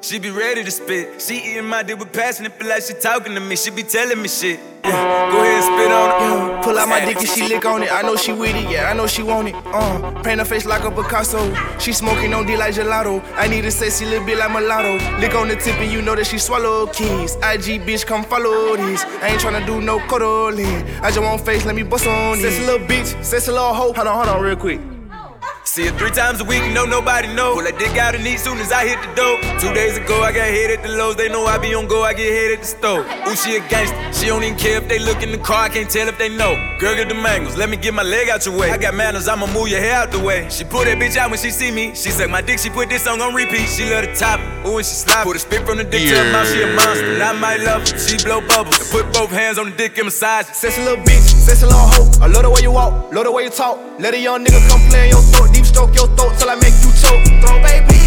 She be ready to spit. She eating my dick with passion, it feel like she talking to me. She be telling me shit. Yeah, go and spit on it. Yeah, pull out my dick and she lick on it. I know she with it, yeah, I know she want it. Uh, paint her face like a Picasso. She smoking on D like gelato. I need a sexy little bit like mulatto. Lick on the tip and you know that she swallow keys. IG bitch, come follow these. I ain't tryna do no cuddling. I just want face, let me bust on it. Sexy little bitch, sexy little hoe. Hold on, hold on, real quick. See her three times a week, no nobody know. Pull that dick out and eat soon as I hit the dope. Two days ago, I got hit at the lows. They know I be on go, I get hit at the stove. Ooh, she a gangster. She don't even care if they look in the car, I can't tell if they know. Girl, get the mangoes, let me get my leg out your way. I got manners, I'ma move your hair out the way. She pull that bitch out when she see me. She suck my dick, she put this song on repeat. She love the top, ooh, and she slide. Put a spit from the dick to her mouth, she a monster. And I might love her, she blow bubbles. And put both hands on the dick and massage. Sexy little bitch, sexy little hoe. I love the way you walk, love the way you talk. Let a young nigga come play in your throat, deep stroke your throat till I make you choke. Throw babies.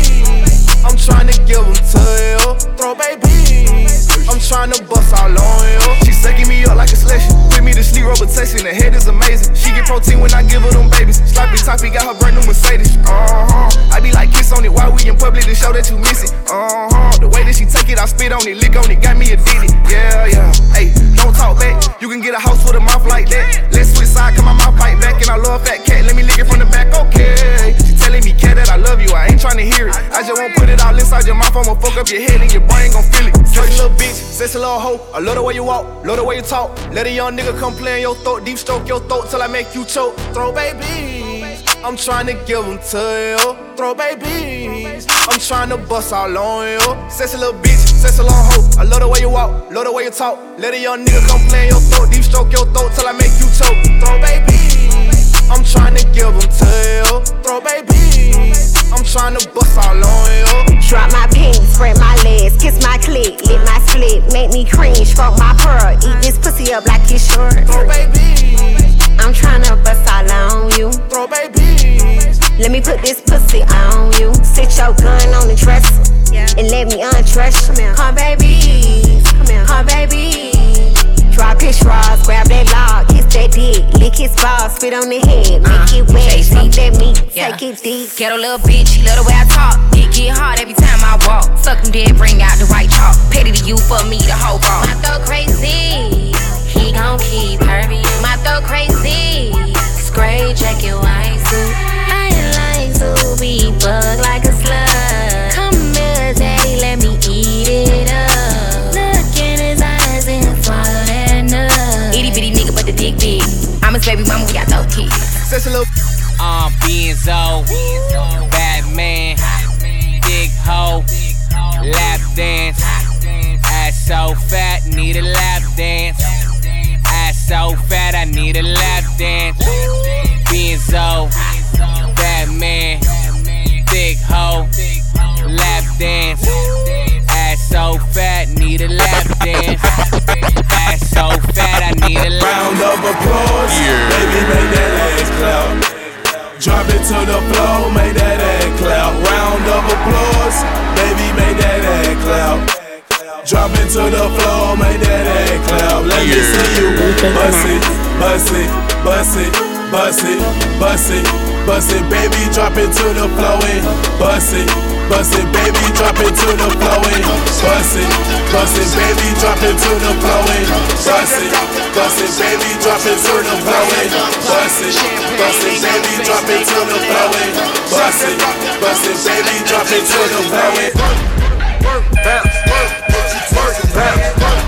I'm trying to give them to you. Throw babies. I'm trying to bust all on you. She sucking me up like a selection. Put me to sleep, rubber robotation. The head is amazing. She get protein when I give her them babies. Sloppy toppy got her brand new Mercedes. Uh huh. I be like kiss on it while we in public to show that you miss it. Uh huh. The way that she take it, I spit on it, lick on it, got me addicted. Yeah, yeah. Hey, don't talk back. You can get a house with a mouth like that. Let's switch side, come on, my mouth bite back, and I love fat cat. Let me lick it from the back, okay. She telling me, cat, that I love you. I ain't trying to hear it. I just won't put it all inside your mouth. I'ma fuck up your head and your brain gon' feel it. Sexy little bitch, sexy little hoe. I love the way you walk, love the way you talk. Let a young nigga come play in your throat, deep stroke your throat till I make you choke. Throw babies. I'm trying to give them to you. Throw babies. I'm trying to bust all on you. Sexy little bitch, sexy little hoe. I love the way you walk, love the way you talk. Let a young nigga come play in your throat, deep stroke your throat till I make you choke. Throw babies. I'm trying to give them to you. Throw babies. I'm trying to bust all on you. Drop my pants, spread my legs, kiss my clit, lit my split, make me cringe, fuck my pearl, eat this pussy up like it's short. Throw babies. I'm tryna bust all on you. Throw babies. Let me put this pussy on you. Sit your gun on the dresser and let me undress you. Come here, come baby, come here, come baby. Drop his straws, grab that log, kiss that dick, lick his balls, spit on the head, make uh, it wet, eat that meat, Yeah. take it deep. Ghetto little bitch, she love the way I talk. It get hard every time I walk. Suck him dead, bring out the white chalk. Petty to you for me, the whole ball. My throat crazy, he gon' keep hurting. My throat crazy, spray jacket, white suit. I like to be bug like baby mama, we got no kids. Sexy little. Um, Benzo, Batman, Big Ho, Lap Dance. Ass so fat, need a lap dance. Ass so fat, I need a lap dance. Benzo, Batman, Big Ho, Lap Dance. Ass so fat, need a lap dance. Ass so fat, I need a lap Round of applause, yeah. baby, make that ass clap. Drop it to the floor, make that ass clap. Round of applause, baby, make that ass clap. Drop it to the floor, make that ass clap. Let me see you bust it, bust it, bust it, bust it, bust it, bust it, baby. Drop it to the floor and bust it. Bust it, baby, drop it to the floor bust it, bust it, baby, drop it to the floor bust it, bust it, baby, drop it to the floor bust it, bust it, baby, drop it to the floor bust it, bust it, baby, drop it to the floor and Work, bounce, work, work, bounce, work, work,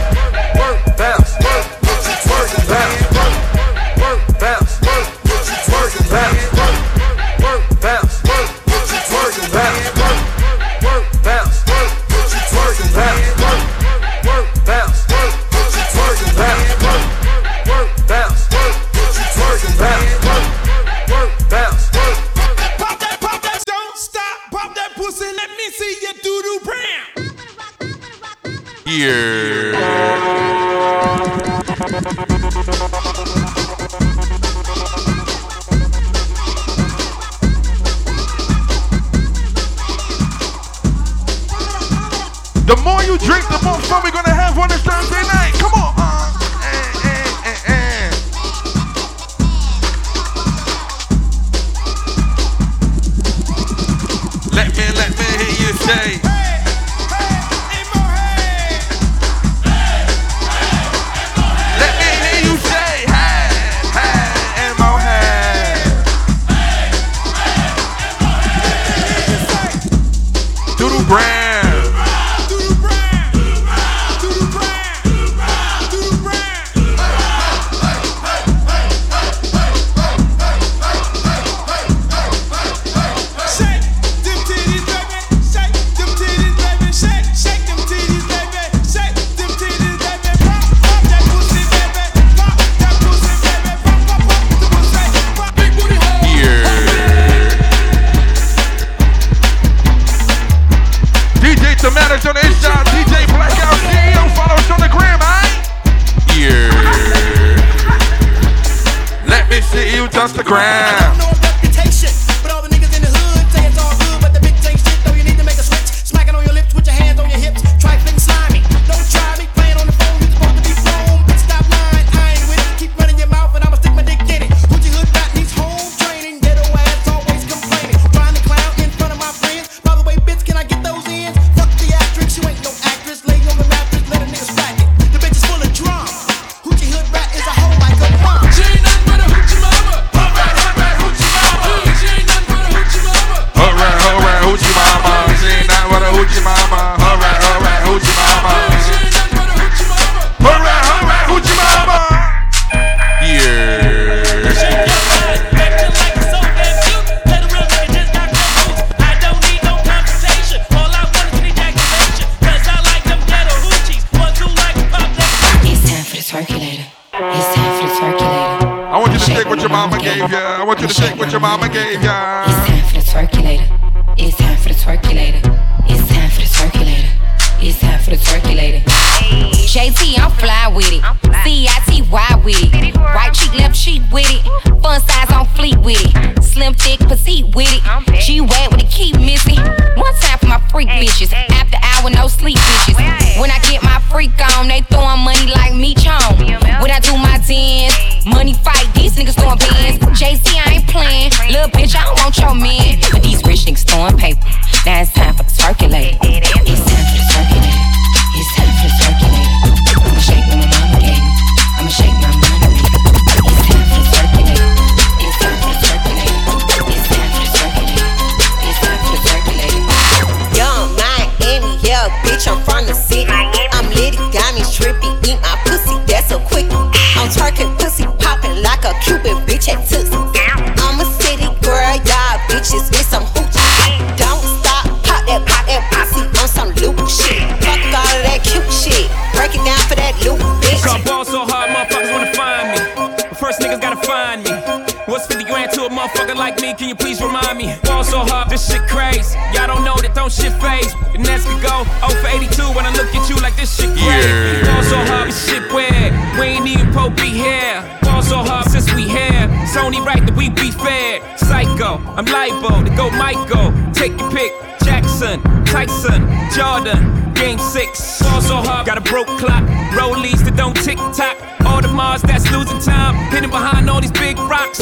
so hard, this shit crazy. Y'all don't know that don't shit phase. And Nets could go 0 for 82 when I look at you like this shit crazy. Ball so hard, this shit weird. We ain't even po be here. Ball so hard since we here. It's only right that we be fair. Psycho, I'm libo to go Michael. Take your pick. Jackson, Tyson, Jordan, Game 6. Ball so hard, got a broke clock. Rollies that don't tick tock. All the Mars that's losing time. Hidden behind all these big rocks.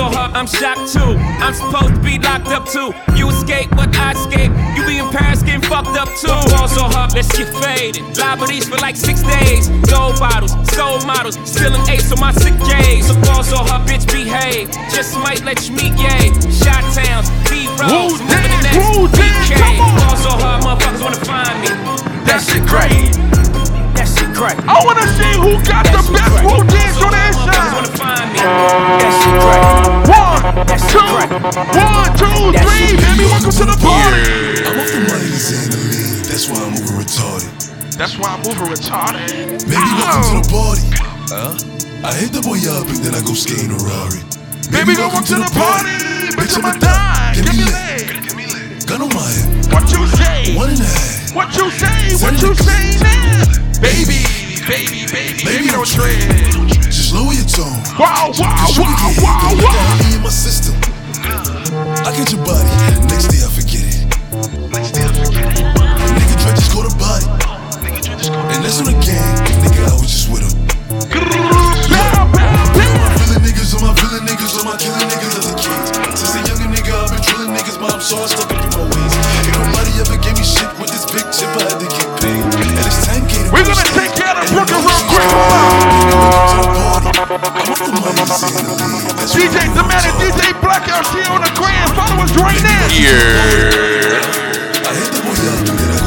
So hard, I'm shocked too. I'm supposed to be locked up too. You escape, but I escape. You be in Paris getting fucked up too. Ball so hard, let's get faded. Liberties for like six days. Gold bottles, soul models. Spilling ace on my sick days. So ball so hard, bitch, behave. Just might let you meet, yay. Shot towns, B roads. Moving the next BK. Ball so hard, motherfuckers wanna find me. That shit great. That shit great. I wanna see who got the best routines on the inside. Wanna find me. That shit great. One, two, one, two, three, baby, welcome to the party. I'm off the money to Xandaline, that's why I'm over retarded. That's why I'm over retarded. Baby, welcome to the party. Huh? I hit the boy up and then I go skating a Rari. Baby, welcome to the party. Bitch, I'ma die. Give me leg. Gun on my head. What you say? One and a half. What you say? What you say now? Baby, baby, baby, baby, don't tread. Just lower your tone. Wow, wow, wow, wow, wow. in my system. I get your body, next day I forget it. Nigga try just go to body. And that's on the gang, nigga, I was just with him. Niggas on my villain niggas on my killing niggas as a kid. Since a younger nigga, I've been drilling niggas, but I'm so stuck in ever gave me shit with this big chip, I had to get paid. And it's 10K to We're gonna take care of Brooklyn real quick. DJ and DJ Blackout, she on the grand. Follow us right now.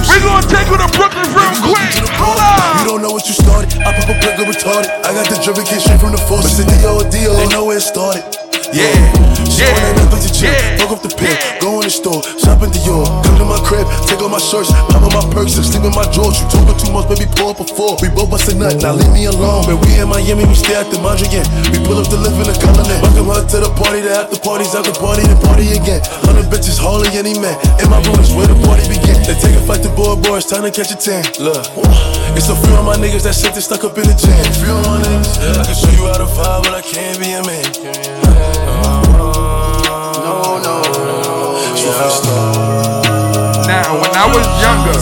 We're gonna take you to Brooklyn real quick. Hold on. You don't know what you started. I pop a go retarded. I got the driven kid straight from the force. But the D.O. D.O. They know where it started. Yeah, yeah, yeah. Netflix and chill. Fuck up the pill, go in the store, shop in Dior. Come to my crib, take all my shirts, pop on my perks, and sleep in my drawers. You talking too much, baby, pour up a four. We both bust a nut, now leave me alone. When we in Miami, we stay at the Mondrian. We pull up to live in the colony. Welcome her to the party, the after parties, after party, the party again. Hundred bitches, hardly any man. In my room is where the party begin. They take a flight to board, boy, it's time to catch a tan. Look, it's a few of my niggas that shit they stuck up in the jam. Few of my niggas, I can show you how to five, but I can't be a man. No, no, Now, when I was younger,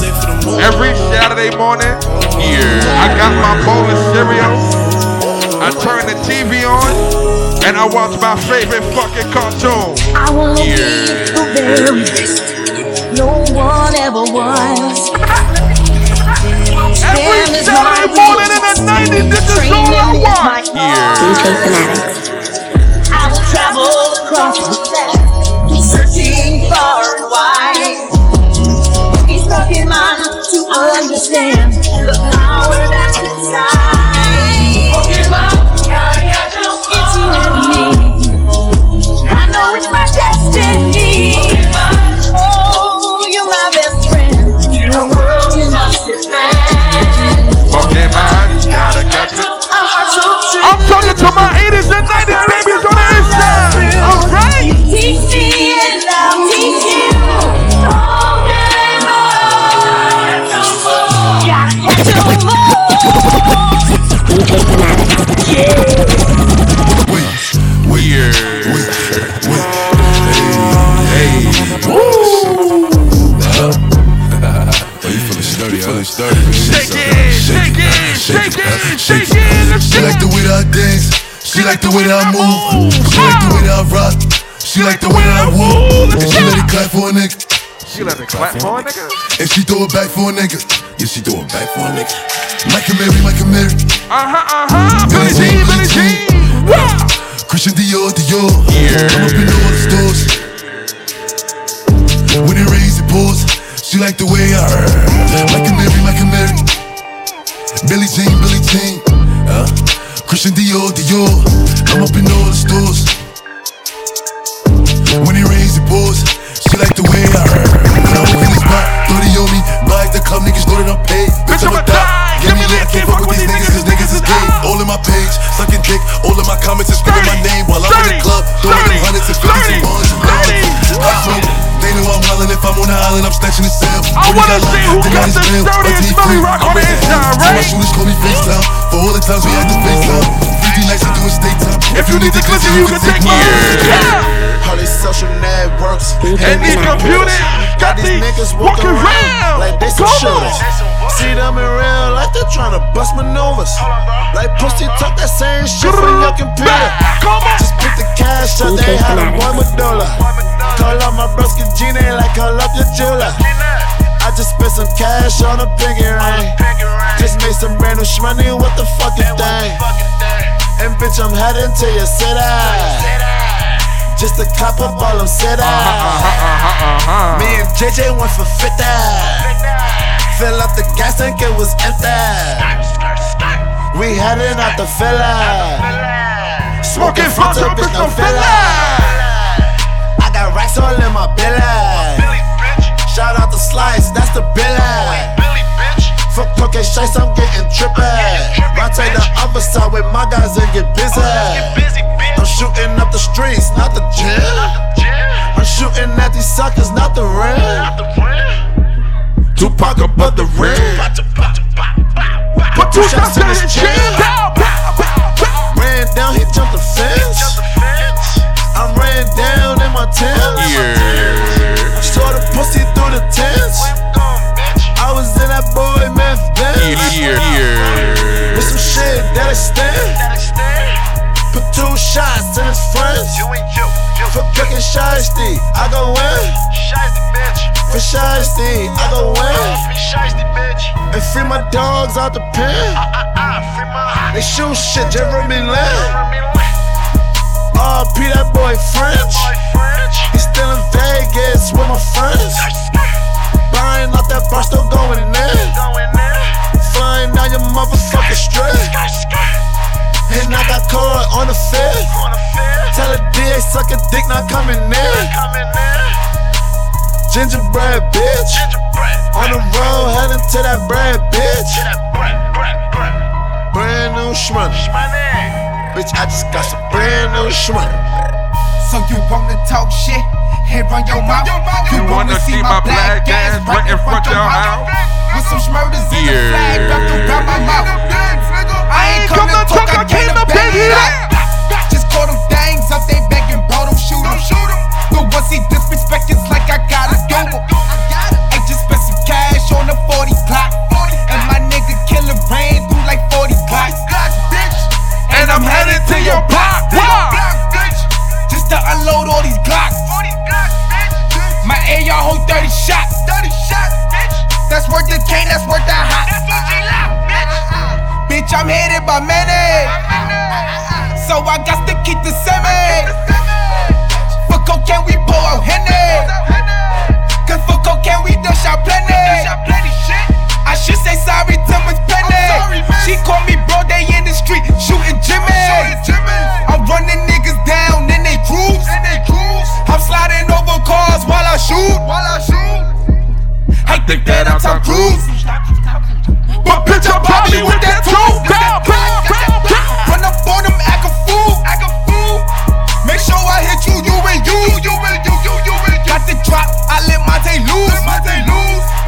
every Saturday morning, I got my bowl of cereal, I turned the TV on, and I watched my favorite fucking cartoon. I wanna be the very best. No one ever was. Every Saturday morning in the 90s, this is all I want. I will travel across the searching far and wide. He's talking mind to understand the power that's inside. Pokemon, it's you and me. I know it's my destiny. Oh, you're my best friend. In a world you must defend. Pokemon, gotta catch it. Our hearts so true. I'm talking to my 80s and 90s like the way that I move. She like the way that I rock. She like the way that I walk. And she let it clap for a nigga. She let it clap for a nigga. And she throw it back for a nigga. Yeah, she throw it back for a nigga. Mike and Mary, Mike and Mary. Uh huh, uh huh. Billie Jean, Billie Jean. Christian Dior, Dior. I'm up in all the stores. When it rains, it pours. She like the way I heard. Mike and Mary, and Mary. Billie Jean, Billie Jean. Uh, Christian Dior, Dior. I'm up in all the stores. When it rains, it pours. She like the way I heard. When I walk in the spot, 30 on me. Buy the club, niggas know that I'm paid. Bitch, I'm a die. Give me lit, can't fuck with these niggas, cause niggas is gay. All in my page, sucking dick. All in my comments and screaming my name while I'm in the club. Throwing them hundreds and fifties and ones and ones. I smoke. They know I'm wildin' if I'm on the island, I'm snatching the cell. I wanna see who got the dirtiest Millie Rock on the inside, my right? shooters call me FaceTime. For all the times we had to FaceTime. 50 nights I'm doing state time. If you need to glisten, you can take my All these social networks And these computers got these niggas walking around. like they some shooters. See them in real life, they tryna bust maneuvers. Like pussy talk that same shit from your computer. Just put the cash out, they had a boy Medulla. Call up my broski Gina like call up your jeweler. I just spent some cash on a pinky ring. Just made some brand new shmoney, what the fuck is that? And bitch, I'm heading to your city. Just to cop up all them city. Me and JJ went for 50. Fill up the gas tank, it was empty. We heading out the filler. Smoking Fanta, bitch, no filler. I got racks all in my belly. Shout out to Slice, that's the billy. Fuck cocaine shites, I'm getting trippy. I take the other side with my guys and get busy. I'm shooting up the streets, not the gym. I'm shooting at these suckers, not the rim. Tupac above the rim. Put two shots in his chin. Ran down, he jumped the fence. I'm ran down in my Tim's. Saw the pussy through the tents was in that boy, man. Here, here. With some shit that I stand. Put two shots in his friends. You and you. For fucking shiesty, I go win. Shiesty, bitch. For shiesty, I go win. Shiesty, bitch. And free my dogs out the pen. I, I, I, free my. They shoot shit, Jeremy Lin. RP that boy French. He's still in Vegas with my friends. Buying out that bar, still going in. Flying down your motherfucking strip. And I got caught on the fifth. Tell a DA suck a dick, not coming in. Gingerbread bitch. On the road, heading to that bread bitch. Brand new shmoney. Bitch, I just got some brand new shmoney. So you wanna talk shit? Run your mouth. You wanna see my black ass right in front of your house? With some smurders in the flag wrapped around my mouth. I ain't come to talk, I came to bang it up. Just call them things up, they begging, bro, don't shoot them. The ones he disrespect is like I gotta do. I just spent some cash on the 40 clock. And my nigga killer rain through like 40 clocks. And I'm headed to your block. To unload all these Glocks. My AR hold 30 shots. 30 shots, bitch. That's worth the cane, that's worth the hot. Bitch, I'm headed by many. So I got to keep the semi. For cocaine, we pour out Henny. Cause for cocaine, we done shot plenty. I should say sorry to Miss Penny. She called me bro, they in the street shooting Jimmy. I'm running niggas down in they grooves. I'm sliding over cars while I shoot. While I shoot. I think that I'm Tom Cruise. But bitch, I'm probably with that too. Run up on them, act a fool. Act a fool. Make sure I hit you, you and you. You and you, you, you and you. Got the drop, I let lose. Monte lose.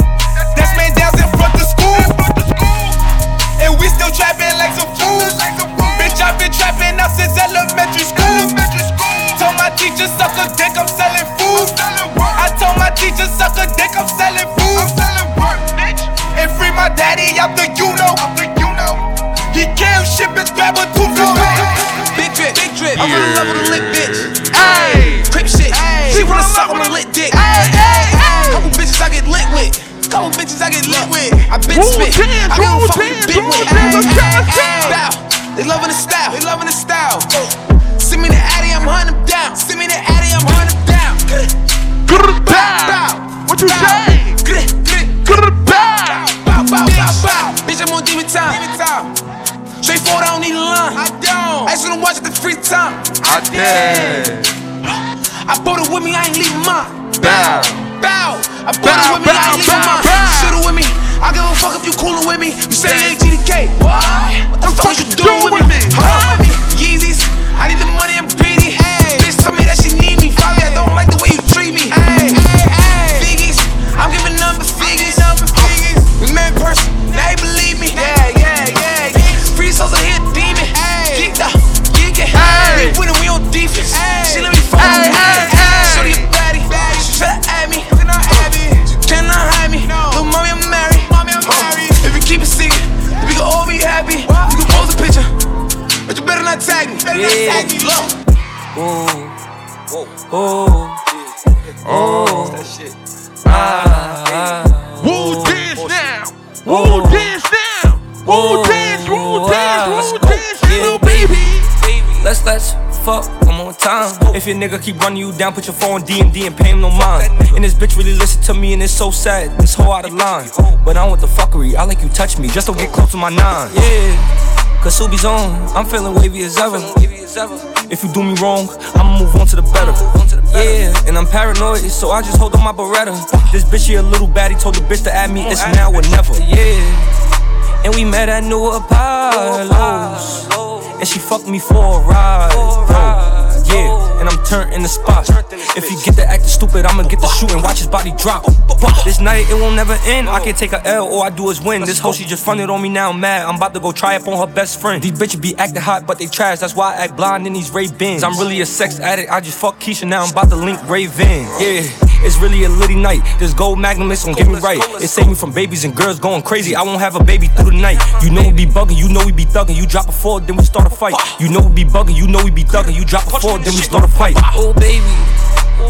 Still trapping like some fools. Bitch, I've been trapping up since elementary school. Told my teacher suck a dick, I'm selling food. I told my teacher suck a dick, I'm selling food. And free my daddy out the you know. He can't ship it, grab a two Big drip, big drip. I'm in love with I been spit. I been woo fucking bit with. dance, I'm trying to. Bow. They loving the style. They loving the style. Send me the Addy, I'm hunting them down. Send me the Addy, I'm hunting them down. Bow. What you say? Bow. Bow, bow, bow, bow. Bitch, I'm on demon time. Straightforward, I don't need a line. I don't. I just wanna watch it the free time. I did. I brought it with me, I ain't leaving mine. Bow. Bow. I brought it with me, I ain't leaving mine. Shoot it with me. I give a fuck if you coolin' with me. You say you ain't GDK. What? What the fuck you doing with me? Huh? Yeezys. I need the money and greedy. Bitch told me that she need me. Probably I don't like the but you better not me. Better not tag me. Look. Ooh. Ooh. Oh. That shit. Ah. Woo dance now. Woo dance now. Woo dance, woo dance, woo dance, little baby. Let's let's fuck one more time. If your nigga keep running you down, put your phone DMD and pay him no mind. And this bitch really listen to me and it's so sad. This whole out of line. But I want the fuckery. I like you touch me just to get close to my nine. Yeah. Cause Subi's on. I'm feeling wavy as ever. If you do me wrong, I'ma move on to the better. Yeah, and I'm paranoid, so I just hold on my Beretta. This bitch here a little baddie told the bitch to add me. It's now or never. Yeah. And we met at New Apollo's. And she fucked me for a ride. Bro. Yeah, and I'm turned in the spot. If he get the acting stupid, I'ma get the shooting. Watch his body drop. This night it won't never end. I can take a L, all I do is win. This hoe she just fronted on me now. I'm mad. I'm about to go try up on her best friend. These bitches be acting hot, but they trash. That's why I act blind in these Ray-Bans. I'm really a sex addict. I just fuck Keisha now. I'm about to link Ray Vin. Yeah. It's really a litty night. This gold magnum is gon' get me right. It saved me from babies and girls going crazy. I won't have a baby through the night. You know we be bugging, you know we be thugging. You drop a four, then we start a fight. You know we be bugging, you know we be thugging. You drop a four, then we start a fight. Oh baby.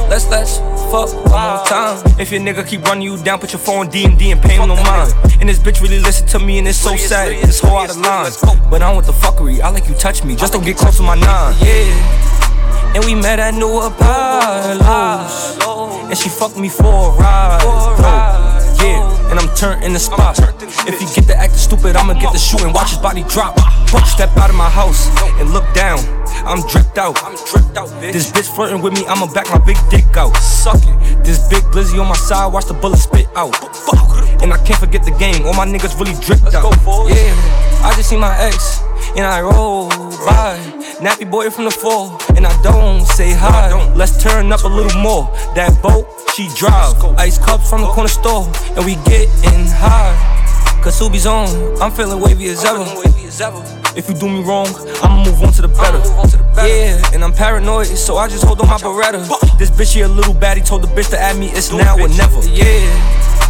Let's let's fuck one more time. If your nigga keep running you down, put your phone D and D and pay him no mind. And this bitch really listen to me and it's so sad. This whole out of line. But I don't want the fuckery. I like you touch me. Just don't get close to my nine. Yeah. And we met at New Apollo's. And she fucked me for a ride. Yeah. And I'm turned in the spot. If you get the acting stupid, I'ma get the shooting. Watch his body drop. Step out of my house and look down. I'm dripped out. i'm drippin' out This bitch flirting with me, I'ma back my big dick out. Suck it. This big blizzy on my side, watch the bullet spit out. And I can't forget the game, all my niggas really dripped out. Yeah, I just see my ex, and I roll by. Nappy boy from the fall, and I don't say hi. Let's turn up a little more. That boat, she drive. Ice cups from the corner store, and we getting high. Cause Subi's on, I'm feeling wavy as ever. If you do me wrong, I'ma move on to the better. Yeah, and I'm paranoid, so I just hold on my beretta. This bitch here a little baddie told the bitch to add me, it's now or never. Yeah.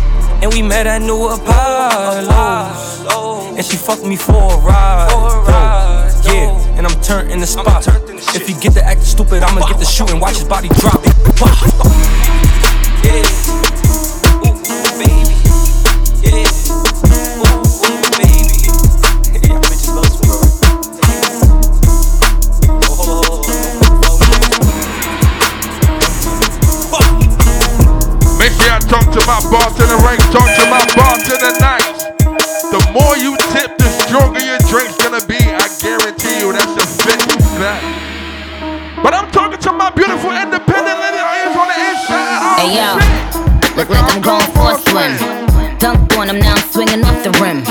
And we met at New Apollo's. And she fucked me for a ride. Yeah, and I'm turned in the spot. If you get the acting stupid, I'ma get the shooting. Watch his body drop. Yeah. I talk to the rank, talk to my bartender nice. The night. The more you tip, the stronger your drink's gonna be. I guarantee you that's a fifth fact. But I'm talking to my beautiful independent lady I audience on the inside. Oh, Hey yo, look like I'm going for a swim. Dunked on him, now I'm swinging off the rim.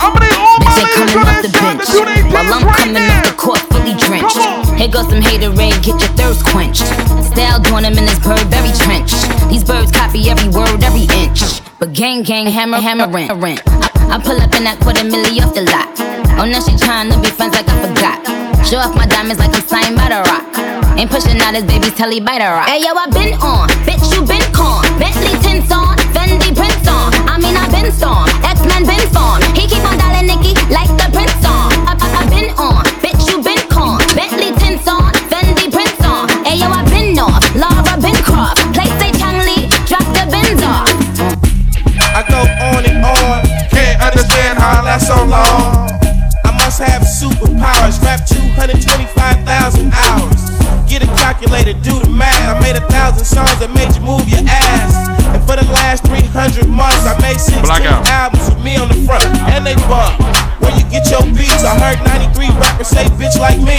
i'm gonna ain't coming off the bench while I'm coming off the court fully drenched. Here goes some haterade, get your thirst quenched. Style doing him in this Burberry trench. These birds copy every word, every inch. But gang gang hammer hammer rent rent. I, I pull up in that quarter milli off the lot. Oh now she trying to be friends like I forgot. Show off my diamonds like I'm signed by the rock. Ain't pushing out his baby's telly by the rock. Hey yo, I been on, bitch you been con. Bentley tints on, Fendi prints on. I mean I been storm, X Men been formed. He keep on dialing Nicky like the prince on. I, I, I been on, bitch you been con. Bentley long. I must have superpowers. Rap 225,000 hours. Get a calculator, do the math. I made a thousand songs that made you move your ass. And for the last 300 months, I made 16 Blackout. albums with me on the front. And they bump. Where you get your beats? I heard 93 rappers say bitch like me.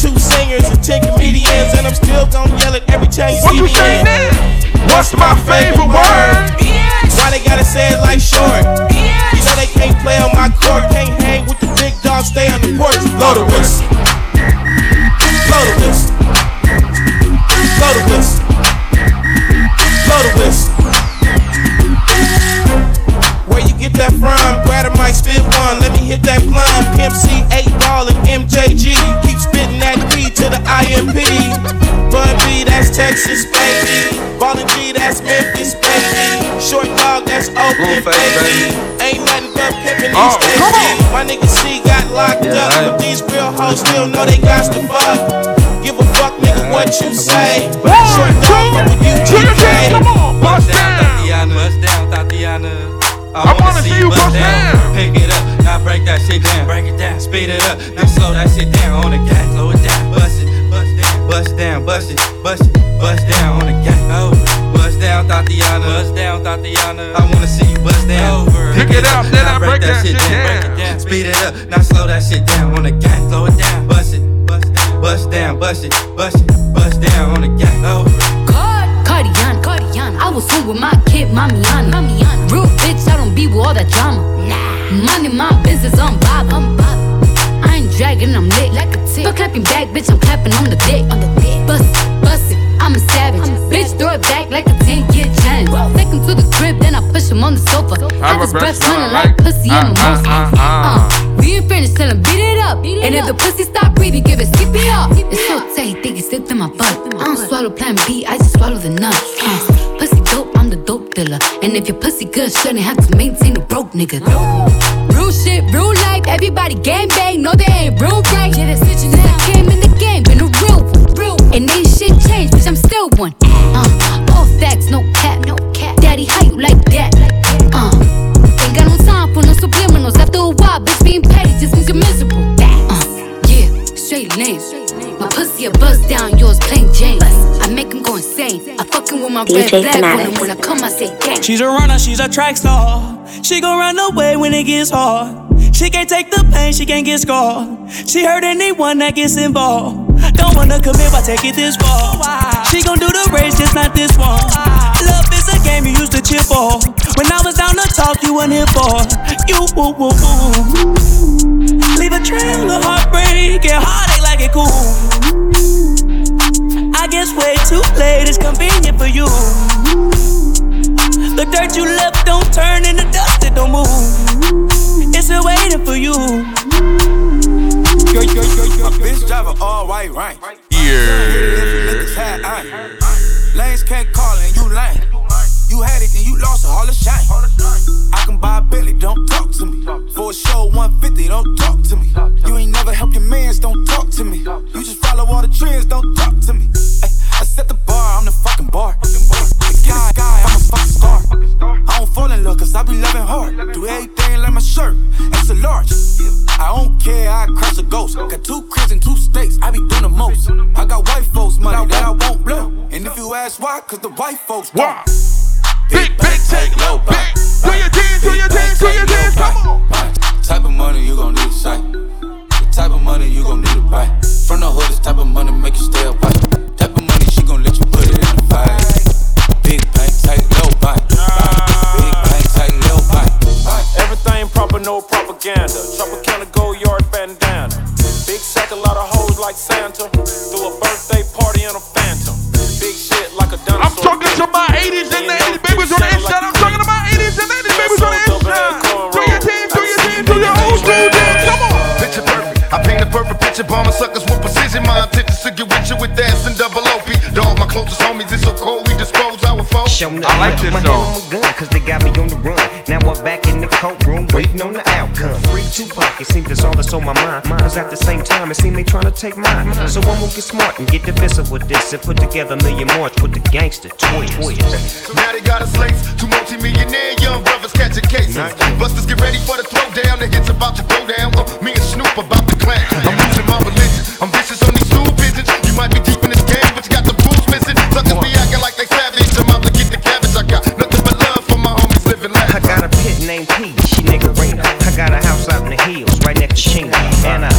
Two singers and 10 comedians. And I'm still gonna yell it every time you What see you me say in. now? What's my favorite word? Why they gotta say it like short? You know they can't play on my court, can't hang with the big dogs, stay on the porch. Blow the whistle. Blow the whistle. Blow the whistle. Blow the whistle. Where you get that from? Grab a mic, spit one. Let me hit that blind. Pimp C, 8 ball, and MJG. Keep spitting that weed to the IMP. Bun B, that's Texas, baby. Ballin' G, that's Memphis, baby. Short dog, that's Oakland, baby. Ain't nothing but pimpin' these days. My nigga C got locked up, but these real hoes still know they got to fuck. Give a fuck, nigga, what you say. Short dog, fuck with you, GK. Bust Thotiana, bust down, Thotiana. I wanna see you bust down. Pick it up, now break that shit down. Break it down, speed it up, now slow that shit down on the gas. Slow it down, bust it, bust down, bust down, bust it, bust it, bust down on the gas. Oh, bust down, Thotiana, bust down, Thotiana. I wanna see you bust down. Over. Pick it up, then I now break that shit down. Down, speed it up, now slow that shit down on the gas. Slow it down, bust it, bust down, bust down, bust it, bust it, bust down on the gas. Oh. Cardiana, Cardiana. I was home with my kid, Mamiana. Mamiana. Real bitch, I don't be with all that drama. Nah. Money, my business, I'm bob. I'm bob. I dragging, I'm lit. Like a tick. But clapping back, bitch, I'm clapping on the dick. On the dick. Bust it, bust it, I'm a savage. bitch, throw it back like a 10 year challenge. Take him to the crib, then I push him on the sofa. I a just breath running like like- pussy uh, mimosa. uh, uh, uh. Uh, we ain't finished, tell him beat it up. and if the pussy stop breathing, give it CPR. It's so tight, think it's slipped in my butt. I don't swallow plan B, I just swallow the nuts. Uh, And if your pussy good, shouldn't have to maintain a broke nigga. Real shit, real life, everybody gang bang, no they ain't real right. Yeah, that's it, Since I came in the game, been a real one. Real And ain't shit changed, bitch, I'm still one. Uh, all facts, no my DJ flag on Fanatics. him when I come, I say gang. She's a runner, she's a track star. She gon' run away when it gets hard. She can't take the pain, she can't get scarred. She hurt anyone that gets involved. Don't wanna commit, why take it this far? She gon' do the race, just not this one. Love is a game you used to cheer for. When I was down to talk, you weren't here for. You woo woo woo. Leave a trail of heartbreak and heartache like it cool. I guess way too late it's convenient for you. The dirt you left don't turn into dust, it don't move. It's still waiting for you. A bitch driver all white rank. Yeah. Lanes can't call and you lame. You had it and you lost it, all the shame. I can buy a Billy, don't talk to me. For a show 150, don't talk to me. You ain't never helped your mans, don't talk to me. You just follow all the trends, don't talk to me. Ay, I set the bar, I'm the fucking bar. The guy, guy, I'm a fucking star. I don't fall in love cause I be loving hard. Do everything like my shirt, it's a large. I don't care, I crush a ghost. Got two cribs and two states, I be doing the most. I got white folks money that I won't blow. And if you ask why, cause the white folks don't. Big, big, take low back. Do your dance, do your dance, do your dance, come on. Type of money you gon' need a sight. The type of money you gon' need to buy. From the hood, this type of money make you stay away. Type of money she gon' let you put it in the fight. Big bank, take low buy. Big bank, take low buy. Everything proper, no propaganda. Tropicana go yard bandana. Big sack, a lot of hoes like Santa. Do a birthday party in a phantom. Big shit like a dinosaur. I'm talking to my 80s and 90s babies on the inside. I'm talking to my 80s and 90s babies on the inside. Do your dance, do your dance, do your old school dance. Come on. Picture perfect. I paint a perfect picture, bombing suckers with precision. My intentions to get with you with ass and double OP. our foes. Show I like this my song. hand on my gun, cause they got me on the run. Now I'm back in the courtroom, waiting on the outcome. Free Tupac, it seems that's all that's on my mind. Cause at the same time, it seems they trying to take mine. So I'm gonna get smart and get defensive with this and put together a million more with the gangster twist. Now they got us laced. Two multi-millionaire young brothers catching cases. Busters get ready for the throwdown. The hits about to go down. Uh, me and Snoop about to clan. I'm losing my religion. I'm vicious on these stool pigeons. You might be deep in this game, but you got the rules missing. Suckers And I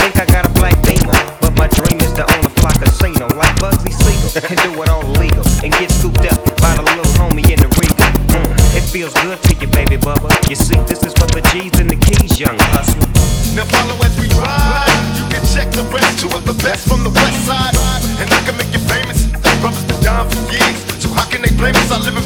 think I got a black beamer, but my dream is to own a fly casino like Bugsy Siegel and do it all legal and get scooped up by the little homie in the Regal. Mm, it feels good to you, baby bubba. You see, this is for the G's and the keys, young hustler. Now follow as we ride. You can check the rest. Two of the best from the west side. And I can make you famous. Brothers been down for years. So how can they blame us? I live in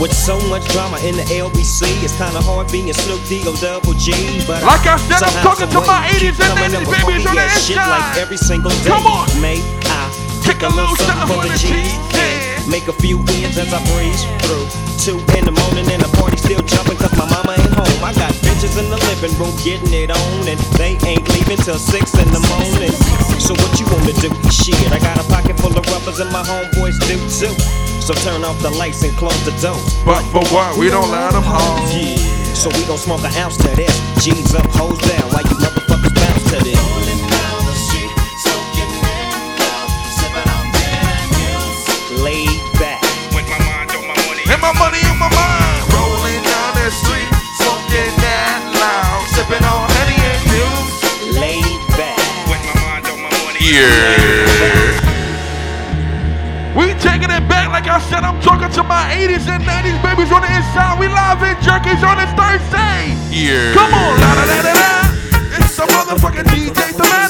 With so much drama in the LBC, it's kinda hard being Snoop D-O double G. But Like I said, I'm talking to my 80s and 90s up babies on the shit like every single day. Come on. May I take a little something for the and Make a few ends as I breeze through. Two in the morning and the party still jumping cause my mama ain't home. I got bitches in the living room getting it on and they ain't leaving till six in the morning. So what you wanna do? Shit, I got a pocket full of rubbers and my homeboys do too. So turn off the lights and close the door. But for what? We don't let them home. Yeah. So we gon' smoke an ounce to this. G's up, hoes down, while you motherfuckers bounce to this. Laid back. With my mind on my money. And my money on my mind. Rolling down the street, smoking that loud, sipping on honey and juice. Laid back. With my mind on my money. Yeah. I said. I'm talking to my 80s and 90s babies on the inside. We live in Jerky's on this Thursday. Yeah. Come on, la la la la la. It's the motherfucking DJ Thematic.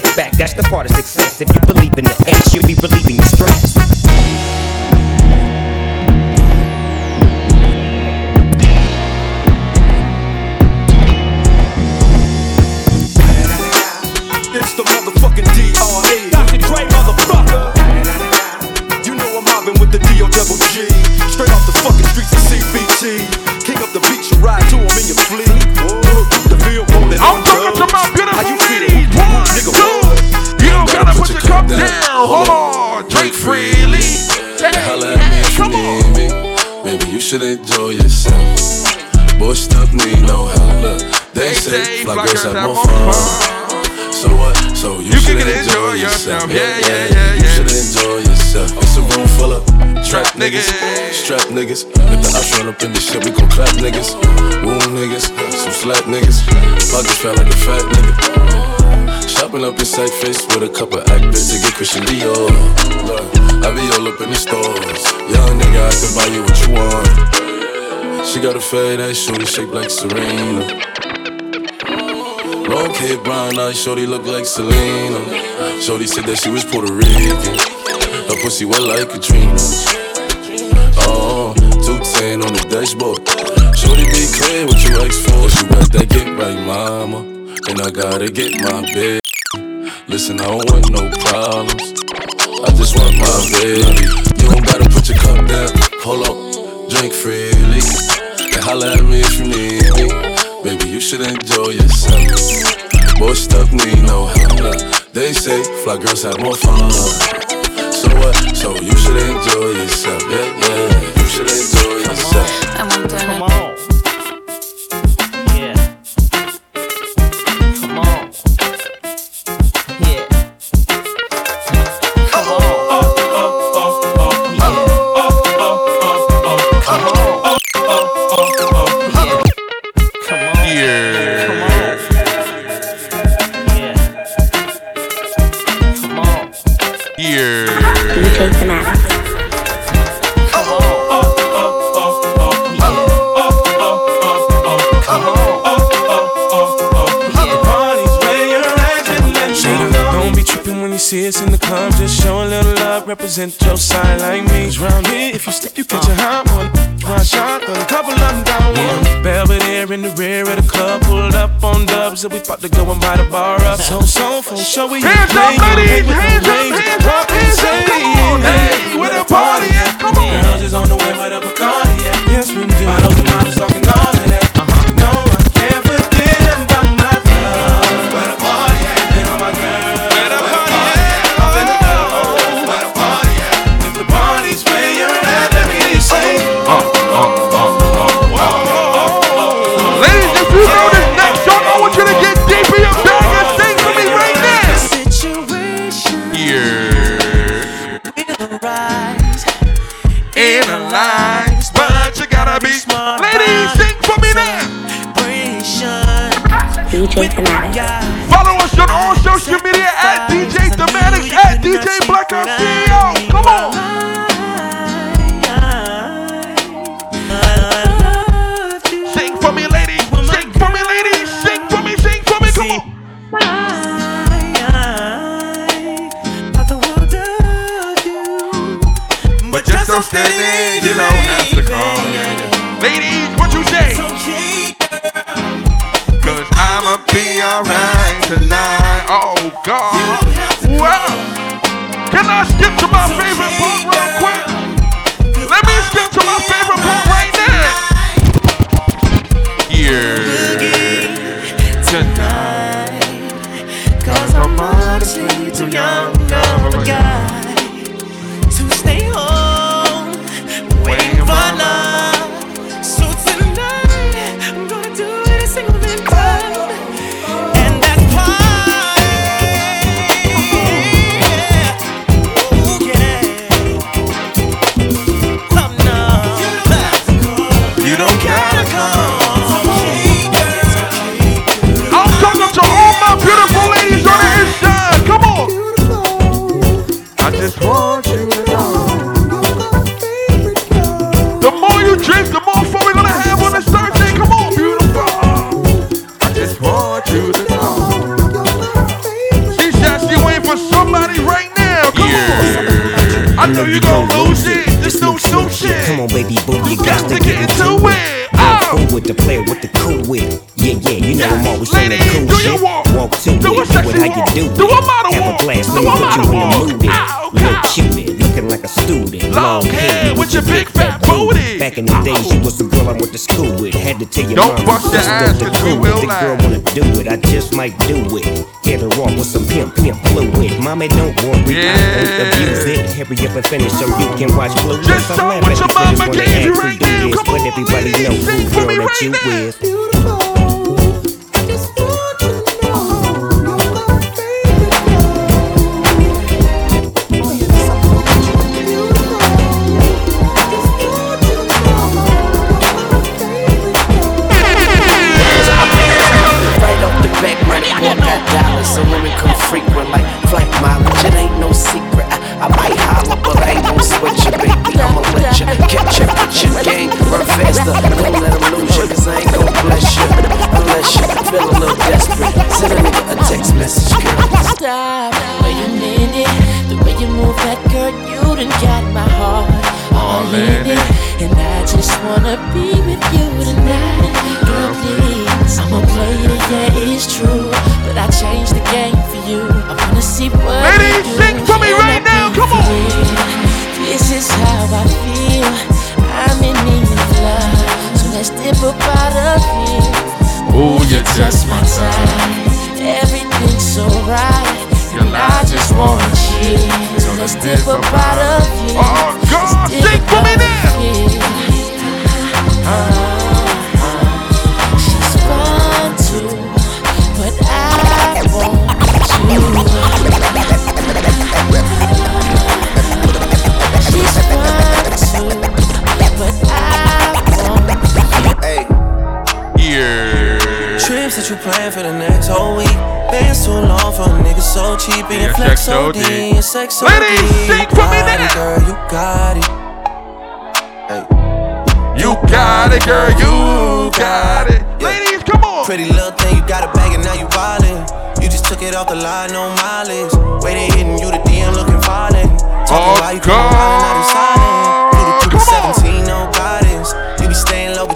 back, that's the part of success. If you believe in the ass, you'll be relieving your stress. It's the motherfucking DRE. Dr. Dre, motherfucker. You know I'm mobbing with the D.O. double G. Straight off the fucking streets of CPT. Cup down. Hold on. Drink freely. Holla at me if you need me. Baby, you should enjoy yourself. Boy, stuff need no help. Look, they say fly girls have more fun. So what? So you, should enjoy, yourself. Yeah, yeah, yeah, yeah. You should enjoy yourself. It's a room full of trap niggas, strap niggas. If the ops run up in this shit, we gon' clap niggas. Wound niggas, some slap niggas. Pockets felt like a fat nigga. Shopping up in sight face with a couple actors to get Christian Dior. I be all up in the stores. Young nigga, I can buy you what you want. She got a fade ass shorty shaped like Serena. Long hair, brown eyes, shorty look like Selena. Shorty said that she was Puerto Rican. Her pussy wet like Katrina. Oh, 210 on the dashboard. Shorty be clear what you ask for. She got that get right, mama. And I gotta get my bed. Listen, I don't want no problems. I just want my baby. You don't gotta put your cup down. Hold up, drink freely. And holla at me if you need me. Baby, you should enjoy yourself. Boy, stuff need no help. Look, They say fly girls have more fun. So what? So you should enjoy yourself. Yeah, yeah. You should enjoy yourself. Come on. Yeah. Represent your side like me. round here, if you slip, you catch uh. a hot one. One shotgun, a couple of them down one. Belvedere in the rear of the club, pulled up on dubs, and we about to go and buy the bar up. So, so, for sure, we Hands up, ladies! Hands up, hands up, hands up, come on! Hey, where the party at? Come on! Girls is on the way with a Bacardi, yeah. Yes, we do. Fanatic. Follow Don't mom, bust your sister, ass, the 'cause we crew. will The girl wanna do it, I just might do it. Get her off with some pimp, pimp fluid. Mommy, don't worry, I won't abuse it. Hurry up and finish so you can watch Blue. Just I'm tell laughing what your at you, mama wanna gave you right now. this, Come But on, everybody know sing who for girl me that right you now. is. Right here. Oh, God, sing for me now. She's fun too, but I want you. She's too, but I Yeah. Trips that you plan for the next whole week. Bands too long for a nigga so cheap. And your flex so D, your sex so Ladies, deep. sing for me Got now. Girl, you got it. You got it, girl. You got it. Ladies, come on. Pretty little thing, you got a bag and now you wildin'. You just took it off the line, no mileage. Waiting, hitting you the DM looking violent. Talking Oh, while you come around and silent.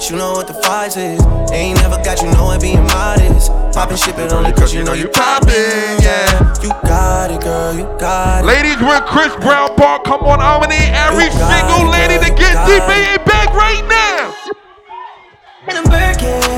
You know what the fight is. Ain't never got you know it being modest. Poppin' shit, but only cause you know you poppin', yeah. You got it, girl, you got it. Ladies, with Chris Brown Park, come on, I'm gonna need every single lady to get your bag right now. And I'm working,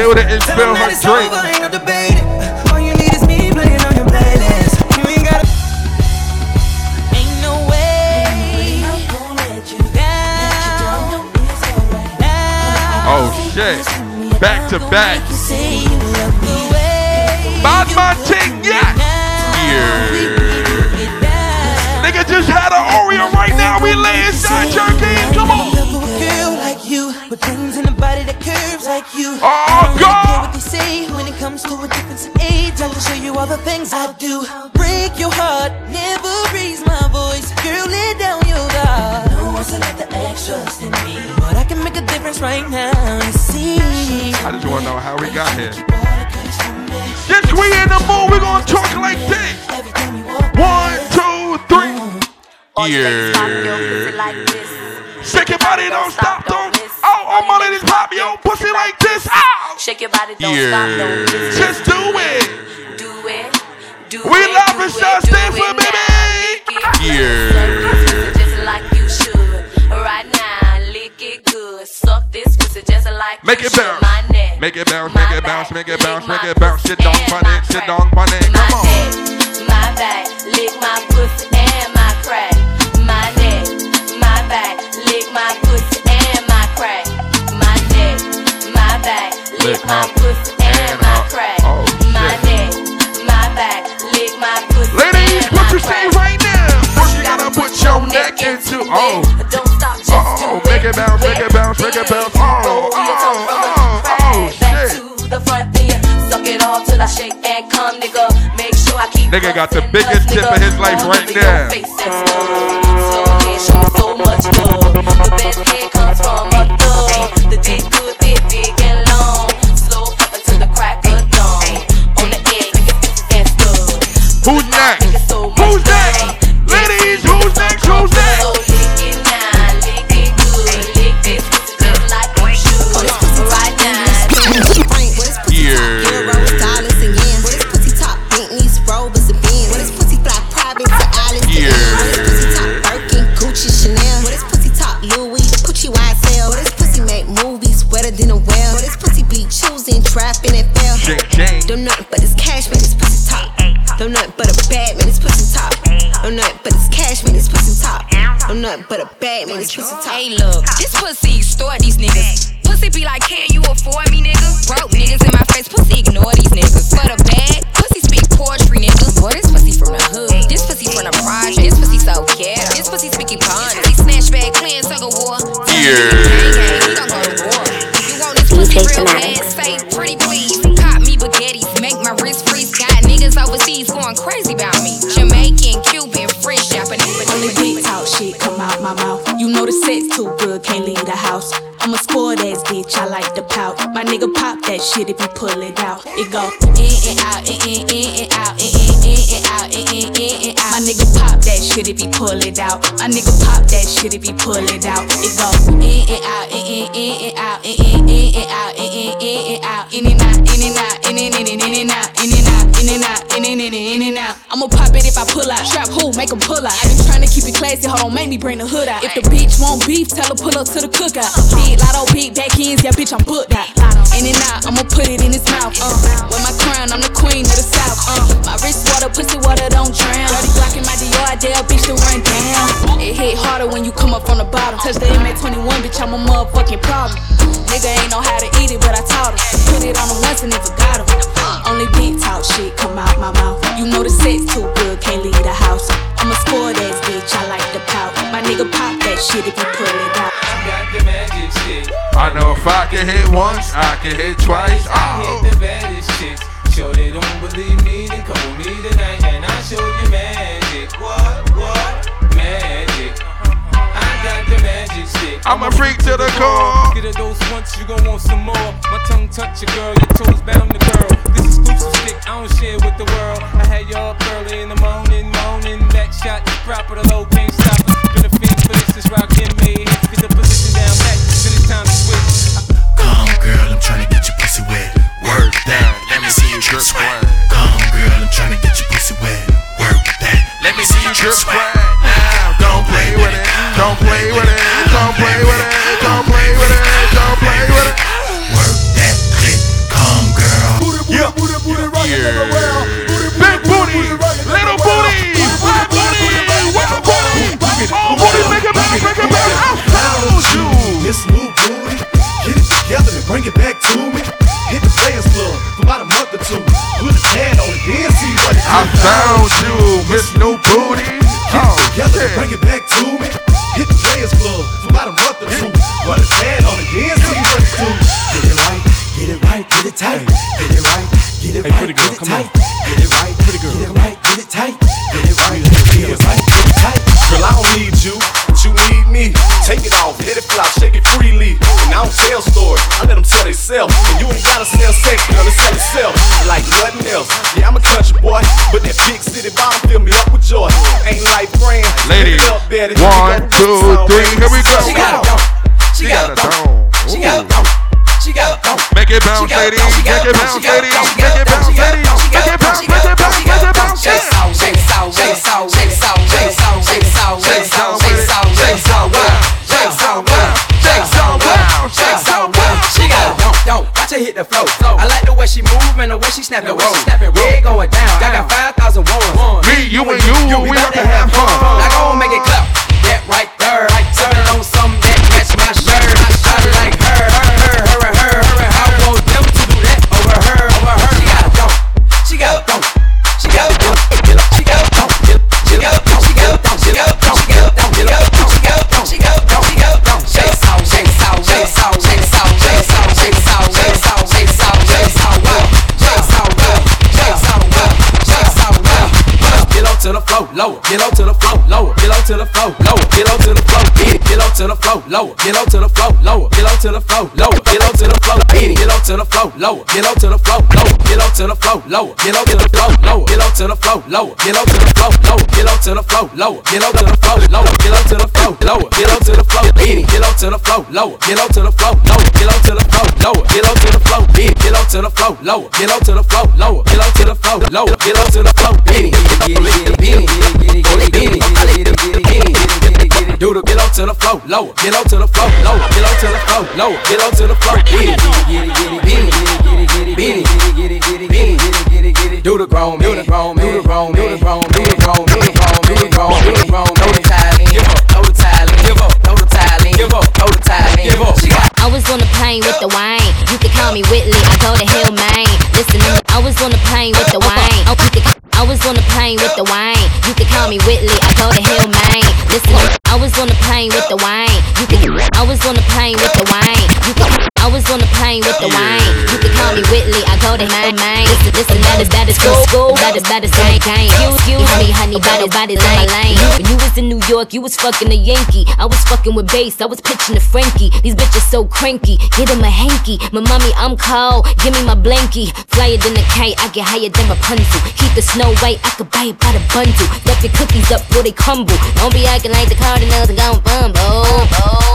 your And she patience. still didn't Tell spill her drink. over, ain't no debating. All you need is me playing on your playlist. You ain't gotta. Ain't no way I'm gonna let you down. Oh shit. Back to back. Say you love me way. Bad man ting, yeah. Yeah. Nigga just had an Oreo right now. We laying shot junkies. Come on. Like you. Oh, I don't really God. care what they say when it comes to a difference in age. I will show you all the things I do. Break your heart, never raise my voice. Girl, lay down your guard. No one's to let the extras in me, but I can make a difference right now. You see, I just want to know how we got here. Yes, we in the mood, We're gonna talk like this. One, two, three. Yeah. Shake your body, don't stop, don't. Oh, all my ladies pop your pussy like this. Ow. Shake your body, don't stop, don't just, Just do it. do it. Do it. We it, love do it, South do it baby. Lick it Yeah. just like you should. Right now, lick it good. Suck this pussy just like Make it bounce. My neck, Make it bounce, make it bounce, make it bounce, make it bounce. Sit down, my it, sit down, pon it. Come on. my back, lick my pussy and my crack. My neck, my back, my pussy and my crack. My neck, my back, lick my pussy and my crack. Oh, my neck, my back, lick my pussy Ladies, what you say right now? What you gotta put your neck into? Oh. Don't stop, just Oh, make it bounce, make it bounce, make it bounce. Oh, oh, oh, oh, back shit. to the front then suck it all till I shake and come, nigga. Nigga got the biggest tip of his life right there. face and this pussy top. Hey, look, this pussy extort these niggas. Pussy be like, can you afford me, nigga? Broke niggas in my face, pussy ignore these niggas. For the bag, pussy speak poetry, nigga. Boy, this pussy from the hood. This pussy from the project. This pussy so ghetto. This pussy speaking pond. He snatch bag, clean, tug of war. DJ if you pull it out. It go in and out, in in in and out, in in in and out, in in in and out. My nigga pop that shit if he pull it out. My nigga pop that shit if he pull it out. It go in and out, in in in and out, in in in and out, in in in and out, in and out, in and out, in in and out, in and in and out. I'ma pop it if I pull out. Strap who, make 'em pull out. I been trying to keep it classy, hold on, make me bring the hood out. If the bitch want beef, tell her pull up to the cookout. Big lotto, big back ends, yeah, bitch, I'm booked out. In and out, I'ma put it in his mouth. Uh, with my crown, I'm the queen of the south. Uh, my wrist water, pussy water, don't drown. Dirty Glock in my dare a bitch to run down. It hit harder when you come up from the bottom. Touch the MA21, bitch, I'm a motherfucking problem. Nigga ain't know how to eat it, but I taught him. Put it on him once and never got him. Only big talk shit come out my mouth. You know the sex too good, can't leave the house. I'm a spoiled ass bitch, I like the pout. My nigga pop that shit if you pull it out. Got the magic shit. I know if I can hit once, I can hit twice. I Oh. hit the baddest chicks. Sure they don't believe me, then come with me tonight and I'll show you magic stick. I'm a freak to the core. Get a dose once, you gon' want some more. My tongue touch your girl, your toes bound the girl. This exclusive stick, I don't share with the world. I had you up early in the morning, moaning. Back shot proper, the low can't stop it. Been a fiend for this, this rock in me. Get the position down back, then it's time to switch. Come girl, I'm tryna get your pussy wet. Work that, let me see you drip sweat. Come girl, I'm tryna get your pussy wet. Work that, let me see you drip sweat. This new booty, get it together and bring it back to me. Hit the players club for about a month or two. Put a tan on it, then see what it I found you, Miss New Booty. Get it oh, together and bring it back to me. Hit the players club for about a month or two. Put a tan on it, then see what it do. Get it right, get it right, get it tight. Get it right, get it Hey, right, get it tight. I shake it freely. And I don't tell stories, I let them tell themselves. And you ain't gotta sell sex, girl, it's sell itself. Like nothing else. Yeah, I'm a country boy, but that big city bottom fill me up with joy. Ain't life grand. Ladies, one, two, three, here we go. She got a dome. She got a dome. She got a dome. She got a dome. Make it bounce, ladies. Make it bounce, ladies. Make it bounce, ladies. Make it bounce, make it bounce, make it bounce. Shake it out, shake it out, shake it out, shake it out, shake it out, shake it out, shake it out. Watch her hit the flow. I like the way she move and the way she snap and roll. Yeah, going down. I got 5,000 ones. Me, you, and you, we about to have fun. I go and make it Get low to the flow, lower. Get low to the flow, lower. Get low to the flow, beat it. Get low to the flow, lower. Get low to the flow, lower. Get low to the flow, lower. Get low to the flow, beat it. Get low to the flow, lower. Get low to the flow, lower. Get low to the flow, lower. Get low to the flow, lower. Get low to the flow, lower. Get low to the flow, lower. Get low to the flow, lower. Get low to the flow, lower. Get low to the flow, lower. Get low to the flow, beat it. Get low to the flow, lower. Get low to the flow, lower. Get low to the flow, lower. Get low to the flow, beat it. Get low to the flow, lower. Get low to the flow, lower. Get low to the flow, lower. Get low to the flow, beat it. Get it, beat it. Do the get low to the flow, lower, get low to the flow, lower, get low to the flow, lower, get low to the flow, beat it, get it, get it, beat it, beat it, get it, get it, beat it, get it, do the grown, do the grown, do the grown, do the grown, do the grown, do the grown, do the grown, do the grown, throw the tile in, give up, throw the tile in, give up, throw the tile in, give up, throw the tile in, give up. She got I was on the plane with the wine. You could call me Whitley. I go to Hillman. Listen, I was on the plane with the wine. Oh, you could, I was on the plane with the wine. You could call me Whitley. I go to Hillman. Listen, I was on the plane with the wine. You could, I was on the plane with the wine. You could, I was on the plane with the wine. You could call me Whitley. I go to Hillman. Listen, listen, that is that is school, school. That is that is gang, gang. You, you, honey, honey, body, body, lane, lane. When you was in New York, you was fucking a Yankee. I was fucking with bass. I was pitching to Frankie. These bitches so cranky. Get him a hanky. My mommy, I'm cold. Give me my blankie. Flyer than a kite. I get higher than Rapunzel. Keep the snow white. I could buy it by the bundle. Stuff your cookies up before they crumble. Don't be acting like the Cardinals and gon' fumble.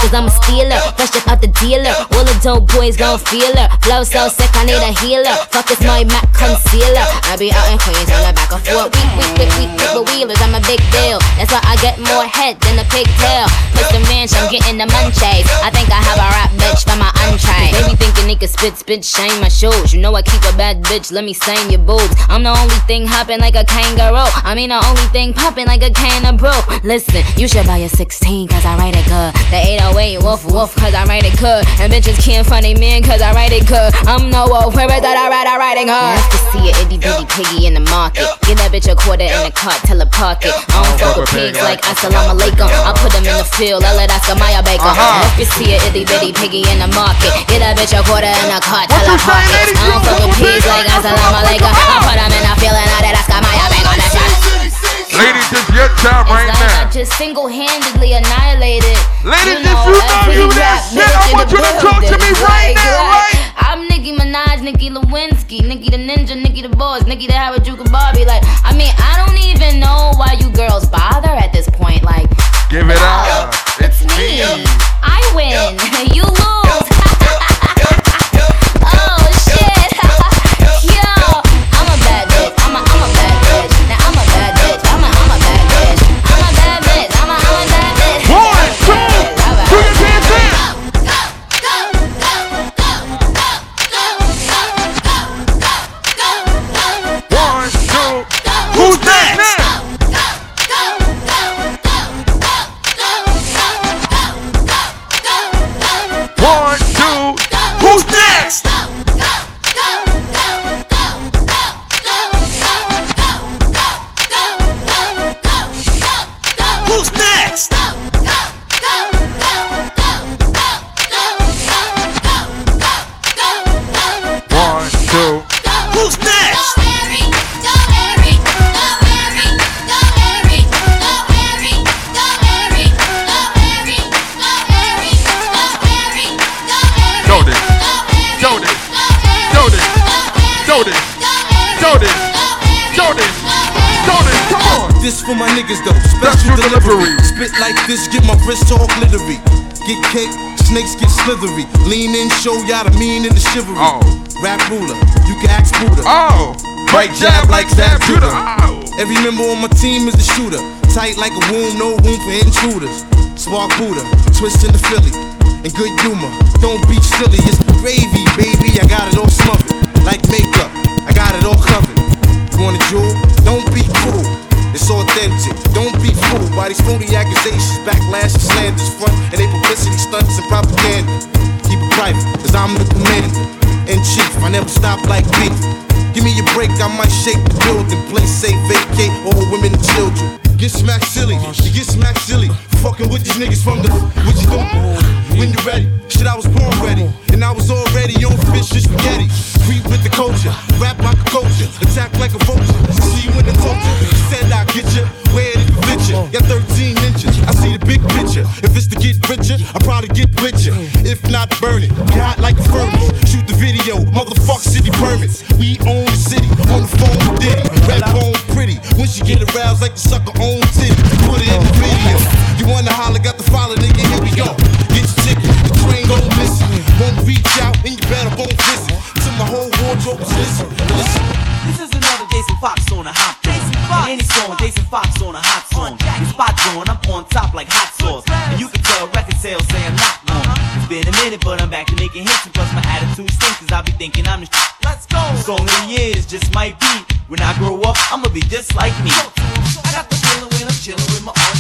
Cause I'm a stealer. Fresh up out the dealer. All the dope boys gon' feel her. Flow so sick, I need a healer. Fuck this my Mac concealer. I be out in Queens on the back of four. Week, week, week, week, with wheelers. I'm a big deal. That's why I get more head than a pigtail. Put the ranch, I'm getting the munchies. I think I have a rap bitch for my untried. Baby thinking could spit, spit, shame my shoes. You know I keep a bad bitch, let me stain your boobs. I'm the only thing hopping like a kangaroo. I mean the only thing popping like a can of brew. Listen, you should buy a 16 cause I write it good. The 808 woof woof cause I write it good. And bitches can't funny me cause I write it good. I'm no wolf, where is that I write, I write it good. Nice to see a itty bitty piggy in the market. Give that bitch a quarter in the cart, tell her park it. I don't fuck with pigs like assalamu alaikum. I put them in the field, I let Oscar Mayer Baker. If you see a itty bitty piggy in the market, get that bitch a quarter in the cart, tell her park it. I don't fuck with pigs like assalamu alaikum. I put them in the field and I let Oscar Mayer Baker. That's right. Ladies, it's your time right It's like now. I just single-handedly annihilated. Ladies, you if know, you know you that shit, I want the you to talk to me building. right now, like, I'm Nicki Minaj, Nicki Lewinsky, Nicki the Ninja, Nicki the Boss, Nicki the Howard Harajuku Barbie. Like, I mean, I don't even know why you girls bother at this point. Like, Give it up. it's me. I win. you lose. oh for my niggas though, special delivery. Spit like this, get my wrist all glittery. Get cake, snakes get slithery. Lean in, show y'all the mean and the chivalry. Oh. Rap ruler, you can ask Buddha. Oh, right jab like Zab Judah. Oh. Every member on my team is the shooter. Tight like a womb, no room for intruders. Spark Buddha, twist in the Philly. and good humor. Don't be silly, it's gravy, baby. I got it all smothered. Like makeup, I got it all covered. You want a jewel? Don't be. It's authentic. Don't be fooled by these phony accusations, backlash, and slanders, front, and they publicity stunts and propaganda. Keep it private, cause I'm the commander in chief. I never stop like beef. Give me a break, I might shake the building. Play safe, vacate all women and children. Get smacked silly, you get smacked silly. Fucking with these niggas from the. What you doing? When you ready? Shit, I was born ready. And I was already on fish and spaghetti. Creep with the culture, rap like a culture, attack like a vulture. See you in the culture. Said I'd get you, where it even fit you. Got 13 inches, I see the big picture. If it's to get richer, I probably get richer. If not, burn it. Get hot like a furnace. Shoot the video, motherfuck city permits. We own the city, on the phone with Diddy. Red bone pretty, when she get aroused like the sucker own titty. Put it in the video. You wanna holler, got the follow, nigga, here we go. Get your ticket, the train gon' miss it. Won't reach out, and you better won't visit. Till my whole wardrobe is listen, listen. This is another Jason Fox on a hot Fox. Any song, Jason Fox on a hot song. The spot going, I'm on top like hot sauce. And you can tell record sales say I'm not long. Uh-huh. It's been a minute, but I'm back to making hits. And plus my attitude stinks, cause I be thinking I'm the sh- Let's go. Song of the years just might be. When I grow up, I'ma be just like me. I got the feeling when I'm chilling with my own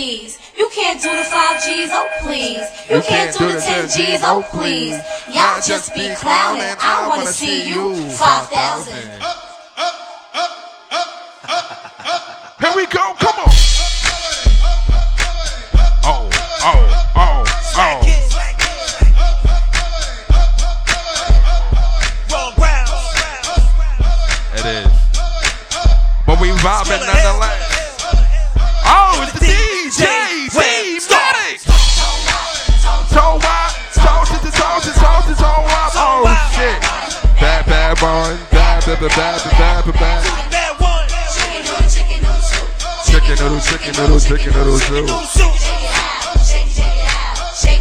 please, you can't do the five G's. Oh please, you can't do the ten G's. Oh, oh please, y'all just be clowning. I wanna see you five thousand. Here we go, come on. Oh, oh, oh, oh. It is. But we vibing nonetheless. Bad, bad, bad, bad. Chicken noodle, chicken noodle, chicken noodle soup.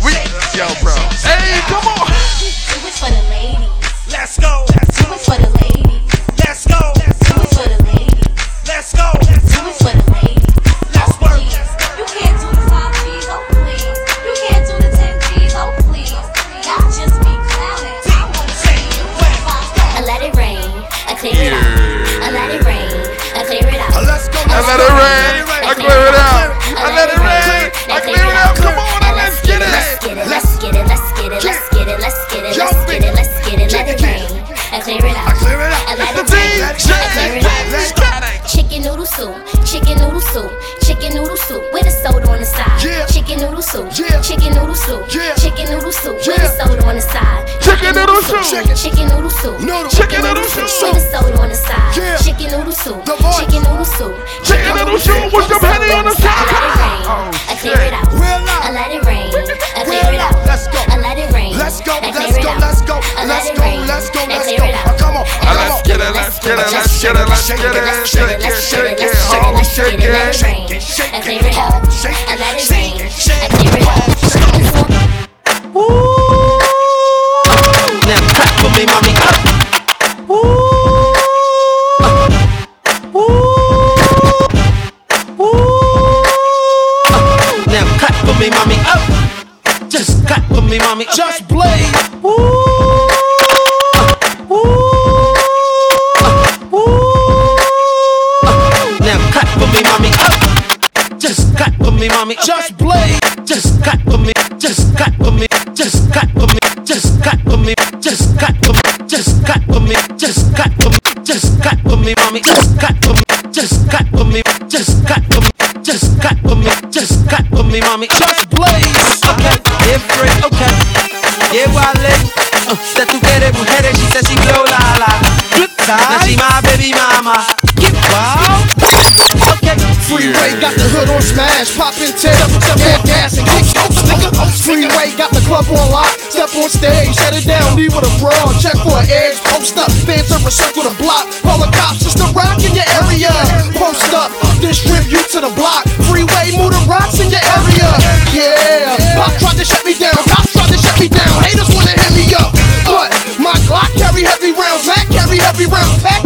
We, yo, bro. Hey, come on. Do it for the ladies. Let's go. Do it for the ladies. Let's go. Do it for the ladies. Let's go. Do it for the ladies. Soup, chicken noodle soup, chicken noodle soup with a soda on the side. Chicken noodle soup, chicken noodle soup, chicken noodle soup with a soda on the side. Chicken noodle soup. chicken noodle soup, Chicken noodle soup. with a soda on the side. Chicken noodle soup, chicken noodle soup, Chicken noodle soup with some honey on the side. I clear it out. I let it rain. I clear it out. Let's go. I let it rain. Let's go, let's it go, out. let's go, let let's it go, let's go, let's go. it out. Come on, Uh, Let's get it, let's get it, let's get it, let's get it. Shake it, shake it, trigger. Shake and shake it. Me, mommy. Just blaze. Just clap for me. Just clap for me. Just clap for me. Just clap for me. Just clap for me. Just clap for me. Just clap for me. Just clap for me, mommy. Just clap for me. Just clap for me. Just clap for me. Just clap for me. Just clap for me, mommy. Just blaze. Okay, different. Okay. Yeah, Wale. Uh, that smash, pop and tear, step on gas and kick, nigga. Freeway got the club on lock, step on stage, shut it down, leave with a brawl, check for an edge, post up, fans ever circle the block, call the cops, it's the rock in your area, post up, distribute to the block, freeway, move the rocks in your area, yeah. Pop tried to shut me down, cops tried to shut me down, haters wanna hit me up, but my Glock carry heavy rounds, Mac carry heavy rounds, pack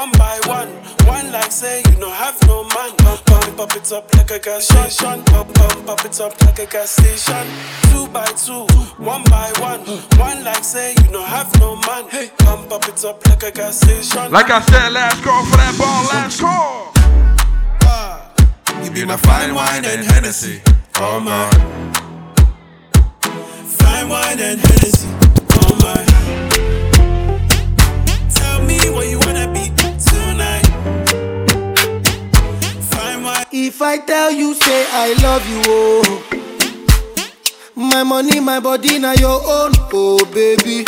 one by one. One like say you no have no man. Pump, pump, pump it up like a gas station. Pump, pump, pump it up like a gas station. Two by two, one by one. One like say you no have no man. Hey, pump, pump it up like a gas station. Like I said, last call for that ball, last call. Ah. You be my fine wine and Hennessy. Oh my. Fine wine and Hennessy. Oh my. Tell me where you If I tell you, say I love you, oh. My money, my body, now your own, oh baby.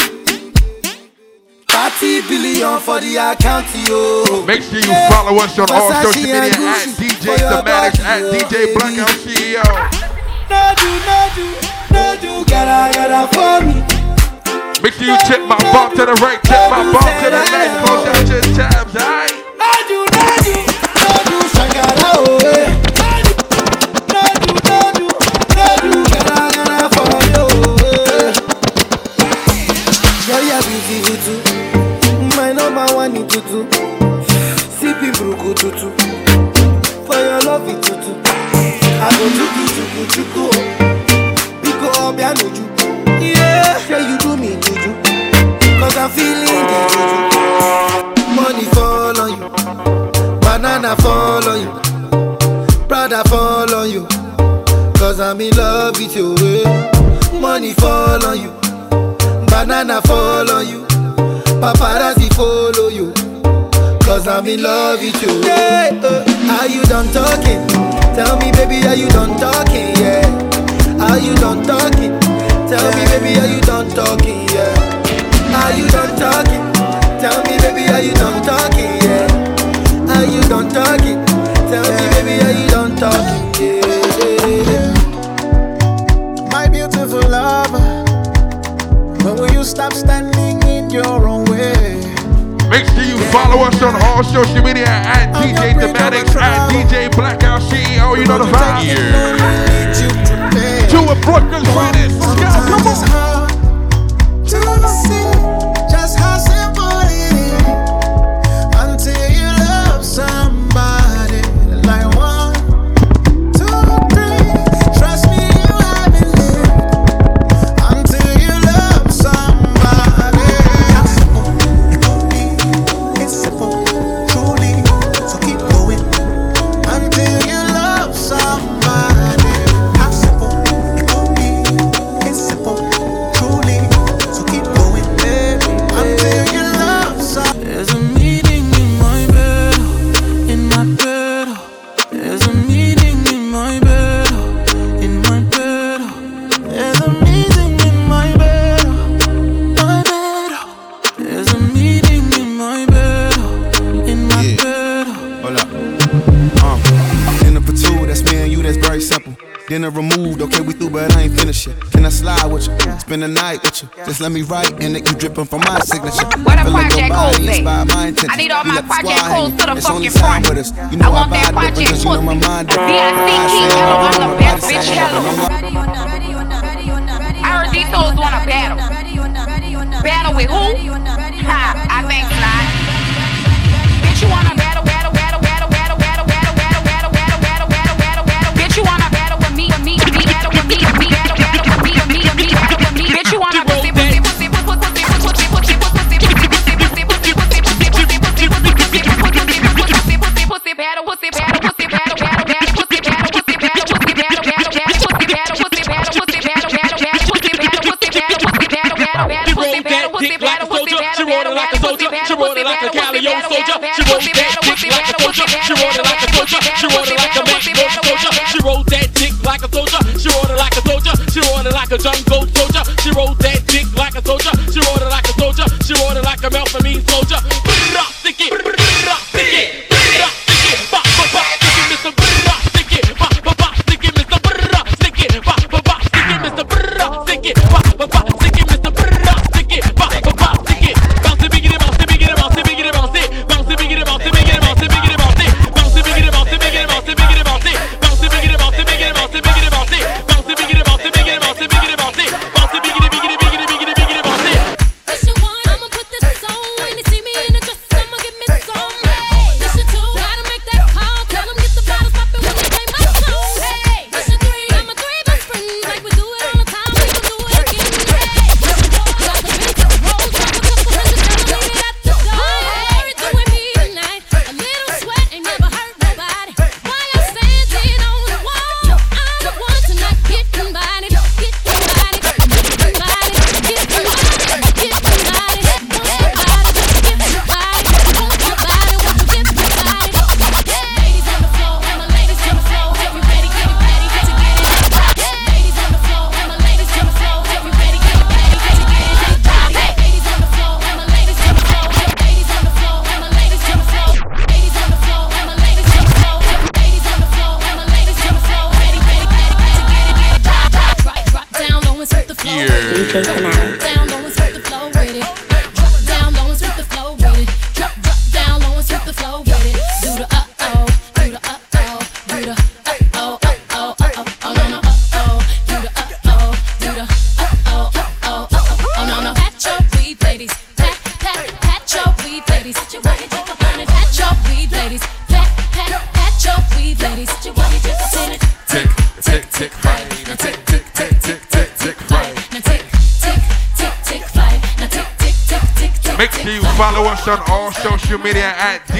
30 billion for the account, yo. Make sure you follow us on all social media at DJ Thematics, at DJ Blackout CEO. No do, no do, no do, gotta, gotta for me. Make sure you tip my bump to the right, tip my bump to the left, close out your tabs, alright? No do, no do, no do, shakara, oh, tutu. Sipping bruku tutu. For your love tutu. I go chuku chuku chuku. Biko obianoju. Yeah, yeah, you do me juju. Cause I'm feeling the juju. Money fall on you. Banana fall on you. Brother fall on you. Cause I'm in love with you. Money fall on you. Banana fall on you. Paparazzi follow you. Cause I'm in love with you. Yeah, uh, are you done talking? Tell me, baby, are you done talking? Yeah. Are you done talking? Tell me, baby, are you done talking? Yeah. Are you done talking? Tell me, baby, are you done talking? Yeah. Are you done talking? Tell me, baby, are you done talking? Yeah. My beautiful lover, when will you stop standing in your own way? Make sure you follow us on all social media at DJ Thematics, at DJ Blackout CEO. You know the vibe. Yeah. Two of Brooklyn's finest. Come on. Dinner removed, okay, we through, but I ain't finished yet. Can I slide with you? Yeah. Spend the night with you. Yeah. Just let me write and it you dripping from my signature. What a project like cool thing. I need all my project codes to the it's fucking front. With us. You know I want that project pussy. You know my hello, I'm the best bitch, hello. Our D-Toes wanna battle. Battle with who? Ha, I think battle, pussy, battle, pussy, battle, battle, battle, pussy, battle, pussy, battle, pussy, battle, battle, battle, pussy, battle, pussy, battle, pussy, battle, battle, battle, pussy, battle, pussy, battle, pussy, battle, battle, battle, pussy, battle, pussy, battle, pussy, battle, She rode it like a soldier. She rode it like a Calio soldier. She rode that dick like a soldier. She rode it like a soldier. She rode it like a man soldier. She rode that dick like a soldier. She rode it like a soldier. She rode it like a jungle soldier. She rode social media at